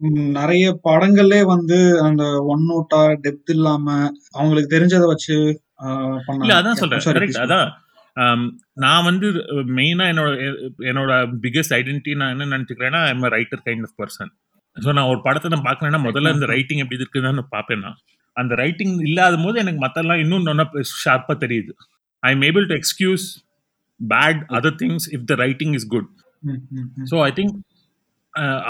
ம், நிறைய படங்கள்லே வந்து அந்த ஒன் நோட்டா டெப்த் இல்லாம அவங்களுக்கு தெரிஞ்சதை வச்சு பண்ணாங்க. இல்ல அதான் சொல்றேன் கரெக்ட். அதான் நான் வந்து மெயினா என்னோட என்னோட பிக்கஸ்ட் ஐடென்டிட்டி நான் என்ன நினைச்சுக்கிறேன்னா I'm writer kind of person so நான் ஒரு படத்தை நான் பார்க்கறேன்னா முதல்ல இந்த ரைட்டிங் எப்படி இருக்குன்னு நான் பார்ப்பேன் நான் அந்த ரைட்டிங் இல்லாத போது எனக்கு மத்தெல்லாம் இன்னும் நல்லா ஷார்ப்பா தெரியுது I am able to excuse bad other things if the writing is good. So I think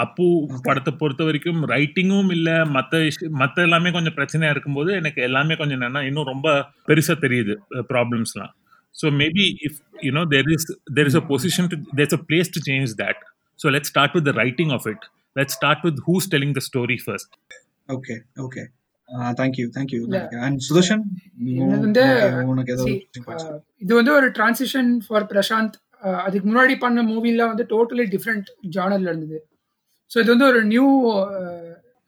Appu படத்தை பொறுத்த வரைக்கும் ரைட்டிங்கும் இல்லை மற்ற மற்ற எல்லாமே கொஞ்சம் பிரச்சனையா இருக்கும்போது எனக்கு எல்லாமே கொஞ்சம் என்னன்னா இன்னும் ரொம்ப பெருசா தெரியுது ப்ராப்ளம்ஸ்லாம் so maybe if you know there is there is a position to there's a place to change that so let start with the writing of it let start with who's telling the story first okay okay thank you thank you இல்ல. அண்ட் சுதர்ஷன் இது வந்து ஒரு டிரான்சிஷன் ஃபார் பிரசாந்த் அதுக்கு முன்னாடி பண்ண மூவிலாம் வந்து டோட்டலி டிஃப்ரெண்ட் ஜானர்ல இருந்தது. ஸோ இது வந்து ஒரு new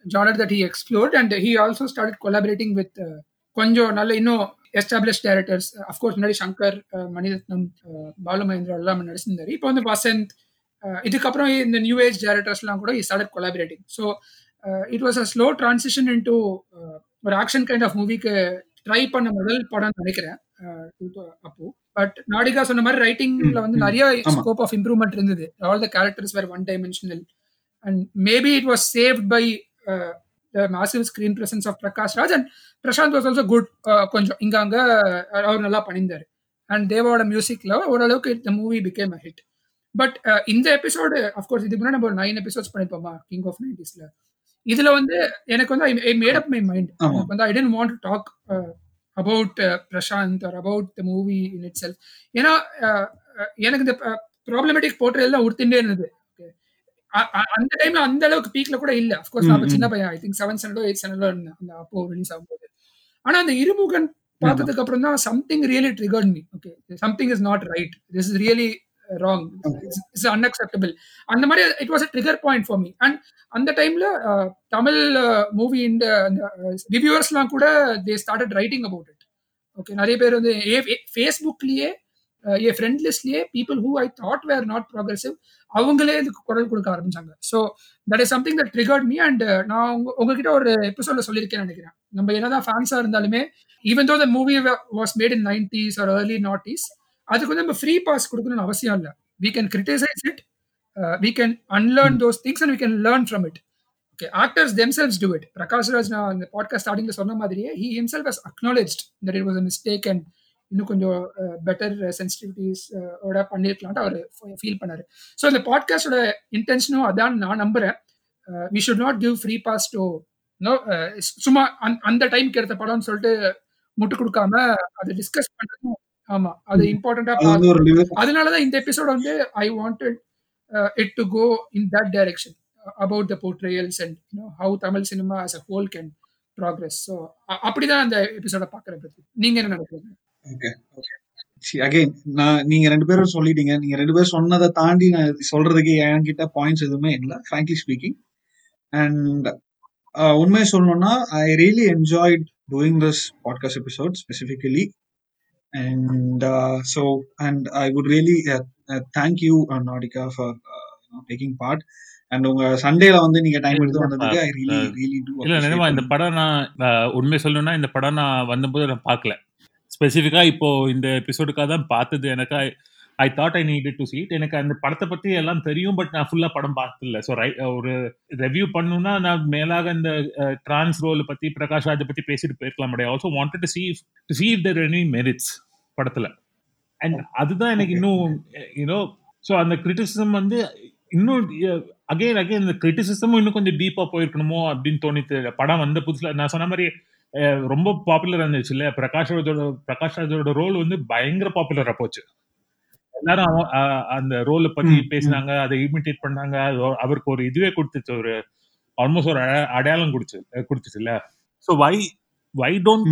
genre that he explored and he also start collaborating with கொஞ்சம் நல்ல இன்னும் எஸ்டாப்ளிஷ் டேரக்டர்ஸ் அஃப்கோர்ஸ் முன்னாடி சங்கர் மணிரத்னம் பாலுமகேந்திரா பாலு மகேந்திரா எல்லாம் நடிச்சிருந்தாரு இப்போ வந்து வசந்த் இதுக்கப்புறம் இந்த நியூ ஏஜ் டேரக்டர்ஸ்லாம் கூட started collaborating so it was a slow transition in to ஒரு ஆக்ஷன் கைண்ட் ஆஃப் மூவிக்கு ட்ரை பண்ண முதல் படம் நினைக்கிறேன். அப்போ. பட் நாடிகா சொன்ன மாதிரி ரைட்டிங்ல வந்து நிறைய. ஸ்கோப் ஆஃப் இம்ப்ரூவ்மெண்ட் இருந்தது. All the characters were one dimensional and maybe it was saved by the massive screen presence of Prakash Raj and Prashanth was also good கொஞ்சம் இங்க அங்க அஹ், அவர் நல்லா பண்ணியிருந்தாரு. அண்ட் தேவோட மியூசிக்ல ஓரளவுக்கு இந்த movie became a hit but இந்த எபிசோடு அஃப்கோர்ஸ் இதுக்கு முன்னாடி நம்ம ஒரு நைன் எபிசோட்ஸ் பண்ணிருப்போமா கிங் ஆஃப் நைன்டிஸ்ல இதுல வந்து எனக்கு வந்து I made up my mind வந்து I didn't want talk about Prashanth or about the movie in itself ஏன்னா uh, uh, எனக்கு இந்த ப்ராப்ளமேட்டிக் போர்ட்ரேல் தான் உடுத்துட்டே இருந்தது. அந்த டைம்ல அந்த அளவுக்கு பீக்ல கூட இல்ல. அஃப்கோர்ஸ் நான் சின்ன பையன். ஐ திங்க் செவன் ஸ்டாண்டர்டோ எயிட் ஸ்டாண்டர்டோ இருந்தேன். அந்த அப்போ ரிலீஸ் ஆகும்போது. ஆனா அந்த இருமுகன் பார்த்ததுக்கு அப்புறம் தான் something really triggered me okay something is not right this is really wrong it's unacceptable அந்த மாதிரி it was a trigger point for me and அந்த டைம்ல தமிழ் மூவி இந்த ரிவ்யூவர்ஸ்லாம் கூட they started writing about it okay நிறைய பேர் வந்து ஃபேஸ்புக்லயே என் friend லிஸ்ட்லயே people who I thought were not progressive அவங்களே இதுக்கு குரல் கொடுக்க ஆரம்பிச்சாங்க. So that is something that triggered me and நான் உங்க உங்ககிட்ட ஒரு எபிசோட்ல சொல்லியிருக்கேன்னு நினைக்கிறேன். நம்ம என்னதான் ஃபேன்ஸா இருந்தாலுமே even though the movie was made in nineties or early noughties அதுக்கு வந்து நம்ம ஃப்ரீ பாஸ் கொடுக்கணும்னு அவசியம் இல்லை. We can criticise it we can unlearn those things and we can learn from it okay actors themselves do it Prakash Raj நான் அந்த பாட்காஸ்ட் ஸ்டார்டிங்ல சொன்ன மாதிரியே he himself has acknowledged that it was a mistake and இன்னும் கொஞ்சம் uh, better sensitivities uh, uh, ஓட பண்ணியிருக்கலான்ட்டு அவர் ஃபீல் பண்ணாரு. ஸோ இந்த பாட்காஸ்டோட இன்டென்ஷனும் அதான் நான் நம்புறேன். We should not give free pass to no சும்மா அந்த- அந்த டைம்க்கு எடுத்த படம்னு சொல்லிட்டு முட்டு கொடுக்காம அதை டிஸ்கஸ் பண்றதும் ஆமா அது இம்பார்ட்டண்டா அதனாலதான் இந்த எபிசோட வந்து I wanted it to go in that direction about the portrayals and how Tamil cinema as a whole can progress so அப்படிதான் அந்த எபிசோட பாக்குறேன் பத்தி நீங்க என்ன நினைக்கிறீங்க? Okay okay. அகைன் நான் நீங்க ரெண்டு பேரும் சொல்லிட்டீங்க. நீங்க ரெண்டு பேரும் சொன்னதை தாண்டி நான் சொல்றதுக்கு என்கிட்ட பாயிண்ட்ஸ் எதுவுமே இல்லை ஃப்ராங்க்லி ஸ்பீக்கிங் அண்ட் உண்மையை சொல்லணும்னா I really enjoyed doing this podcast episode specifically and so and I would really thank you Nadika for taking part and உங்க சண்டேல வந்து நீங்க டைம் எடுத்து வந்ததுக்கு ஐ ரியலி ரியலி டூ இல்ல நினைவா இந்த படம் நான் உண்மை சொல்லணும்னா இந்த படம் நான் வந்தபோது நான் பார்க்கல. ஸ்பெசிஃபிக்கா இப்போ இந்த எபிசோடுக்காக தான் பார்த்தது. எனக்கு I thought I needed to see it எனக்கு அந்த படத்தை பத்தி எல்லாம் தெரியும் பட் நான் ஃபுல்லா படம் பார்த்ததில்ல ஸோ ஒரு ரெவ்யூ பண்ணணும்னா நான் மேலாக இந்த டிரான்ஸ் ரோல் பத்தி பிரகாஷ் ராஜை பத்தி பேசிட்டு போயிருக்கலாம். But also wanted to see to see if there any merits படத்துல. அண்ட் அதுதான் எனக்கு இன்னும் யூனோ ஸோ அந்த கிரிட்டிசிசம் வந்து இன்னும் அகைன் அகைன் இந்த கிரிட்டிசிசமும் இன்னும் கொஞ்சம் டீப்பா போயிருக்கணுமோ அப்படின்னு தோணித்து படம் வந்த புதுசுல நான் சொன்ன மாதிரி ரொம்ப பாப்புலர் இருந்துச்சு இல்ல? பிரகாஷ் ராஜோட பிரகாஷ் ராஜோட ரோல் வந்து பயங்கர பாப்புலரா போச்சு. எல்லாரும் அந்த ரோலை பத்தி. பேசினாங்க அதை இமிட்டேட் பண்ணாங்க. அவருக்கு ஒரு இதுவே கொடுத்துச்சு ஒரு ஆல்மோஸ்ட் ஒரு அட- அடையாளம் கொடுச்சு கொடுத்துச்சு இல்ல so why why don't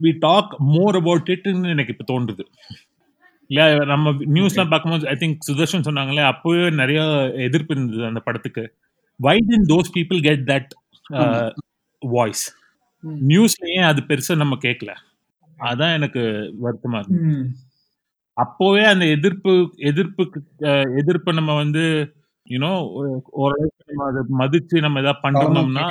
we talk more about இட்னு எனக்கு இப்போ தோன்றுது. இல்ல நம்ம நியூஸ்லாம் பார்க்கும்போது ஐ திங்க் சுதர்ஷன் சொன்னாங்களே அப்போவே நிறைய எதிர்ப்பு இருந்தது அந்த படத்துக்கு. Why didn't those people get that voice ம். நியூஸ்ல ஏன் அது பெருசா நம்ம கேட்கல அதான் எனக்கு வருத்தமா இருக்கு அப்போவே அந்த எதிர்ப்பு எதிர்ப்புக்கு அஹ், எதிர்ப்பை நம்ம வந்து யூனோ ஓரளவுக்கு நம்ம அதை மதிச்சு நம்ம ஏதாவது பண்ணிருந்தோம்னா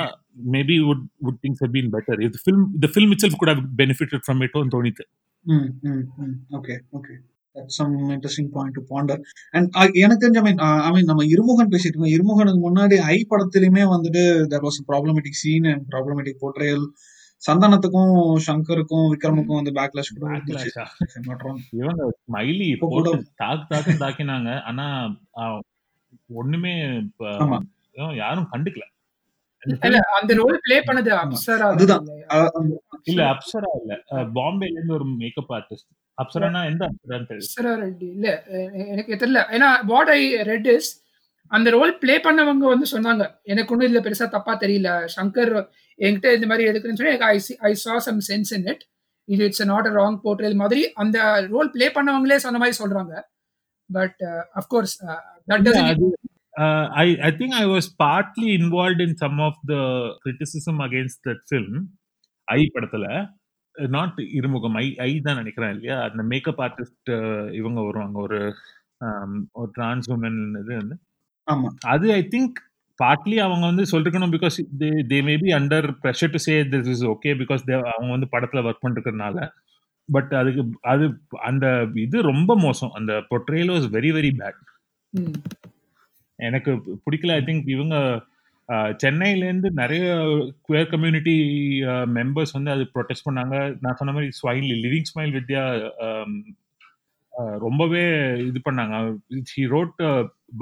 maybe would would things have been better இது film the film itself கூட பெனிஃபிட்டட் ஃப்ரம் இட்னு Mm, mm, mm. Okay, okay. That's some interesting point to ponder. And uh, எனக்கு தெரிஞ்ச ஐ மீன் ஐ மீன் நம்ம இருமுகன் பேசிட்டு இருக்கோம் இருமுகனுக்கு முன்னாடி ஐ படத்திலுமே வந்துட்டு there was problematic scene and problematic portrayal சந்தானத்துக்கும் சங்கருக்கும் விக்ரமுக்கும் வந்து பேக்லாஷ் கூட. இவங்க ஸ்மைலி இப்போ கூட- தாக்கு தாக்கு தாக்கினாங்க. ஆனா ஒண்ணுமே யாரும் கண்டுக்கல. இல்ல அந்த ரோல் ப்ளே பண்ணது அப்சரா இல்ல. அப்சரா இல்ல. பாம்பேல இருந்து ஒரு மேக்கப் ஆர்டிஸ்ட் அப்சரானா எந்த அப்சரா ரெட்டி. இல்ல எனக்கு தெரியல. ஏன்னா வாட் ஐ ரெட் இஸ் அந்த ரோல் ப்ளே பண்ணவங்க வந்து சொன்னாங்க. எனக்கு ஒன்றும் இதுல பெருசா தப்பா தெரியல. சங்கர் என்கிட்ட இந்த மாதிரி எதுக்குன்னு சொல்லி I I saw some sense in it இது it's not a wrong portrayal மாதிரி அந்த ரோல் ப்ளே பண்ணவங்களே சொன்ன மாதிரி சொல்றாங்க. But of course that doesn't அது uh, I I think I was partly involved in some of the criticism against that film. I படத்துல நாட் இருமுகம் ஐ ஐ தான் நினைக்கிறேன் இல்லையா? அந்த மேக்கப் ஆர்டிஸ்ட் இவங்க வருவாங்க ஒரு um, ஒரு டிரான்ஸ் உமன் இது வந்து. ஆமா. அது ஐ திங்க் பார்ட்லி அவங்க வந்து சொல்லிருக்கணும் because they they may be under pressure to say this is okay because அவங்க வந்து படத்துல ஒர்க் பண்ணிருக்கிறதுனால. பட் அதுக்கு அது அந்த இது ரொம்ப மோசம். அந்த portrayal was very very bad. எனக்கு பிடிக்கல ஐ திங்க் இவங்க சென்னையிலேருந்து நிறைய குயர் கம்யூனிட்டி மெம்பர்ஸ் வந்து அது ப்ரொடெஸ்ட் பண்ணாங்க. நான் சொன்ன மாதிரி ஸ்மைல் லிவிங் ஸ்மைல் வித்யா ரொம்பவே இது பண்ணாங்க. He wrote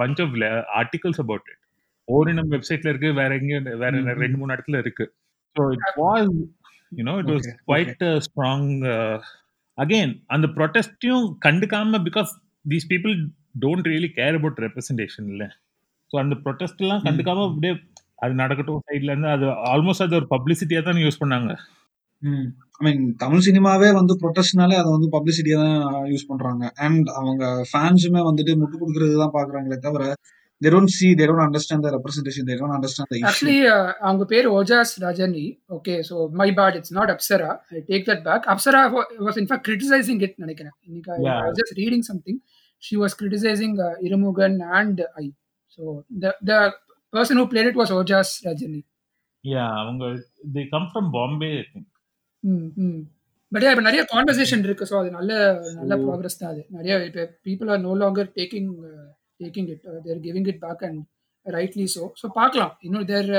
bunch of articles about it Orinam வெப்சைட்ல இருக்கு. வேற எங்க வேற. ரெண்டு மூணு இடத்துல இருக்கு. So it was you know it was quite strong again அந்த ப்ரொட்டஸ்டையும் கண்டுக்காம because these people don't really care about representation இல்ல. ஸோ அந்த ப்ரொட்டஸ்ட் எல்லாம். கண்டுக்காம அப்படியே அது நடக்கட்டும் சைட்ல இருந்து அது ஆல்மோஸ்ட் அது ஒரு பப்ளிசிட்டியா தான் யூஸ் பண்ணாங்க. ஐ மீன் தமிழ் சினிமாவே வந்து ப்ரொட்டஸ்ட்னாலே அதை வந்து பப்ளிசிட்டியா தான் யூஸ் பண்றாங்க. அண்ட் அவங்க ஃபேன்ஸுமே வந்துட்டு முட்டு கொடுக்கறது தான் பாக்குறாங்களே தவிர they don't see they don't understand the representation they don't understand the issue. Actually அவங்க பேர் Ojas Rajani okay so my bad it's not Apsara I take that back Apsara was in fact criticising it நினைக்கிறேன். இன்னைக்கு Yeah. Just reading something she was criticising Irumugan and I so the the person who played it was Ojas Rajani yeah அவங்க they come from Bombay I think but இப்போ நிறைய கான்வர்சேஷன் இருக்கு ஸோ அது நல்ல நல்ல So- ப்ராக்ரஸ் தான் அது. நிறைய இப்போ people are no longer taking taking it there giving it back and rightly so so பார்க்கலாம். இன்னும் தேர்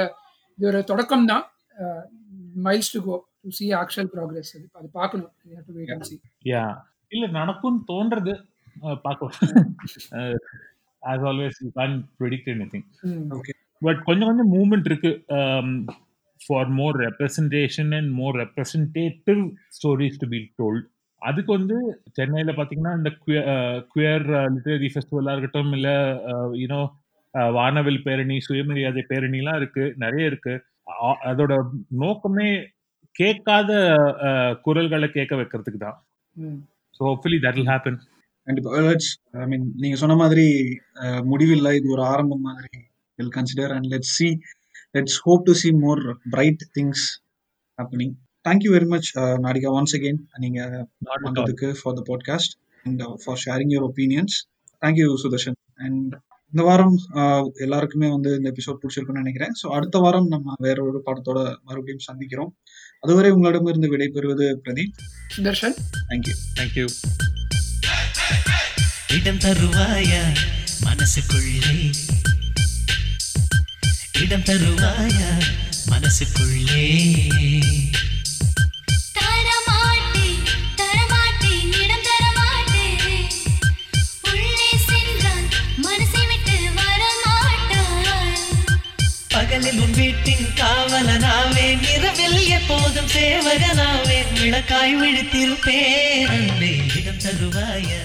இது ஒரு தொடக்கம் தான். Miles to go to see actual progress அது அது பார்க்கணும். யா இல்ல நடக்கும்னு தோன்றது பார்க்கலாம். As always you can't predict anything but கொஞ்சம் கொஞ்சம் மூவ்மெண்ட் இருக்கு. For more representation and more representative stories to be told அதுக்கு வந்து சென்னையில் பார்த்தீங்கன்னா இந்த குயர் லிட்டரரி ஃபெஸ்டிவலாக இருக்கட்டும் இல்லை யூனோ வானவில் பேரணி சுயமரியாதை பேரணிலாம் இருக்கு நிறைய இருக்கு. அதோட நோக்கமே கேட்காத குரல்களை கேட்க வைக்கிறதுக்கு தான். So hopefully that will happen கண்டிப்பா. ஐ மீன் நீங்க சொன்ன மாதிரி முடிவில்லை இது ஒரு ஆரம்பம் மாதிரி will consider and let's see let's hope to see more bright things happening thank you very much Nadika once again நீங்க வந்ததுக்கு for the podcast and for sharing your opinions thank you Sudarshan and இந்த வாரம் uh, எல்லாருக்குமே வந்து இந்த எபிசோட் பிடிச்சிருக்குன்னு நினைக்கிறேன். ஸோ அடுத்த வாரம் நம்ம வேற ஒரு படத்தோட மறுபடியும் சந்திக்கிறோம். அதுவரை உங்களிடமிருந்து விடைபெறுவது பிரதீப். சுதர்ஷன் தேங்க்யூ தேங்க்யூ இடம் தருவாயா? மனசுக்குள்ளே. இடம் தருவாயா? மனசுக்குள்ளே. பகலில் உன் வீட்டின் காவலனாவேன் இரவில் எப்போதும் சேவகனாவேன் விளக்காய் விழித்திருப்பேன். அன்பே இடம் தருவாயா?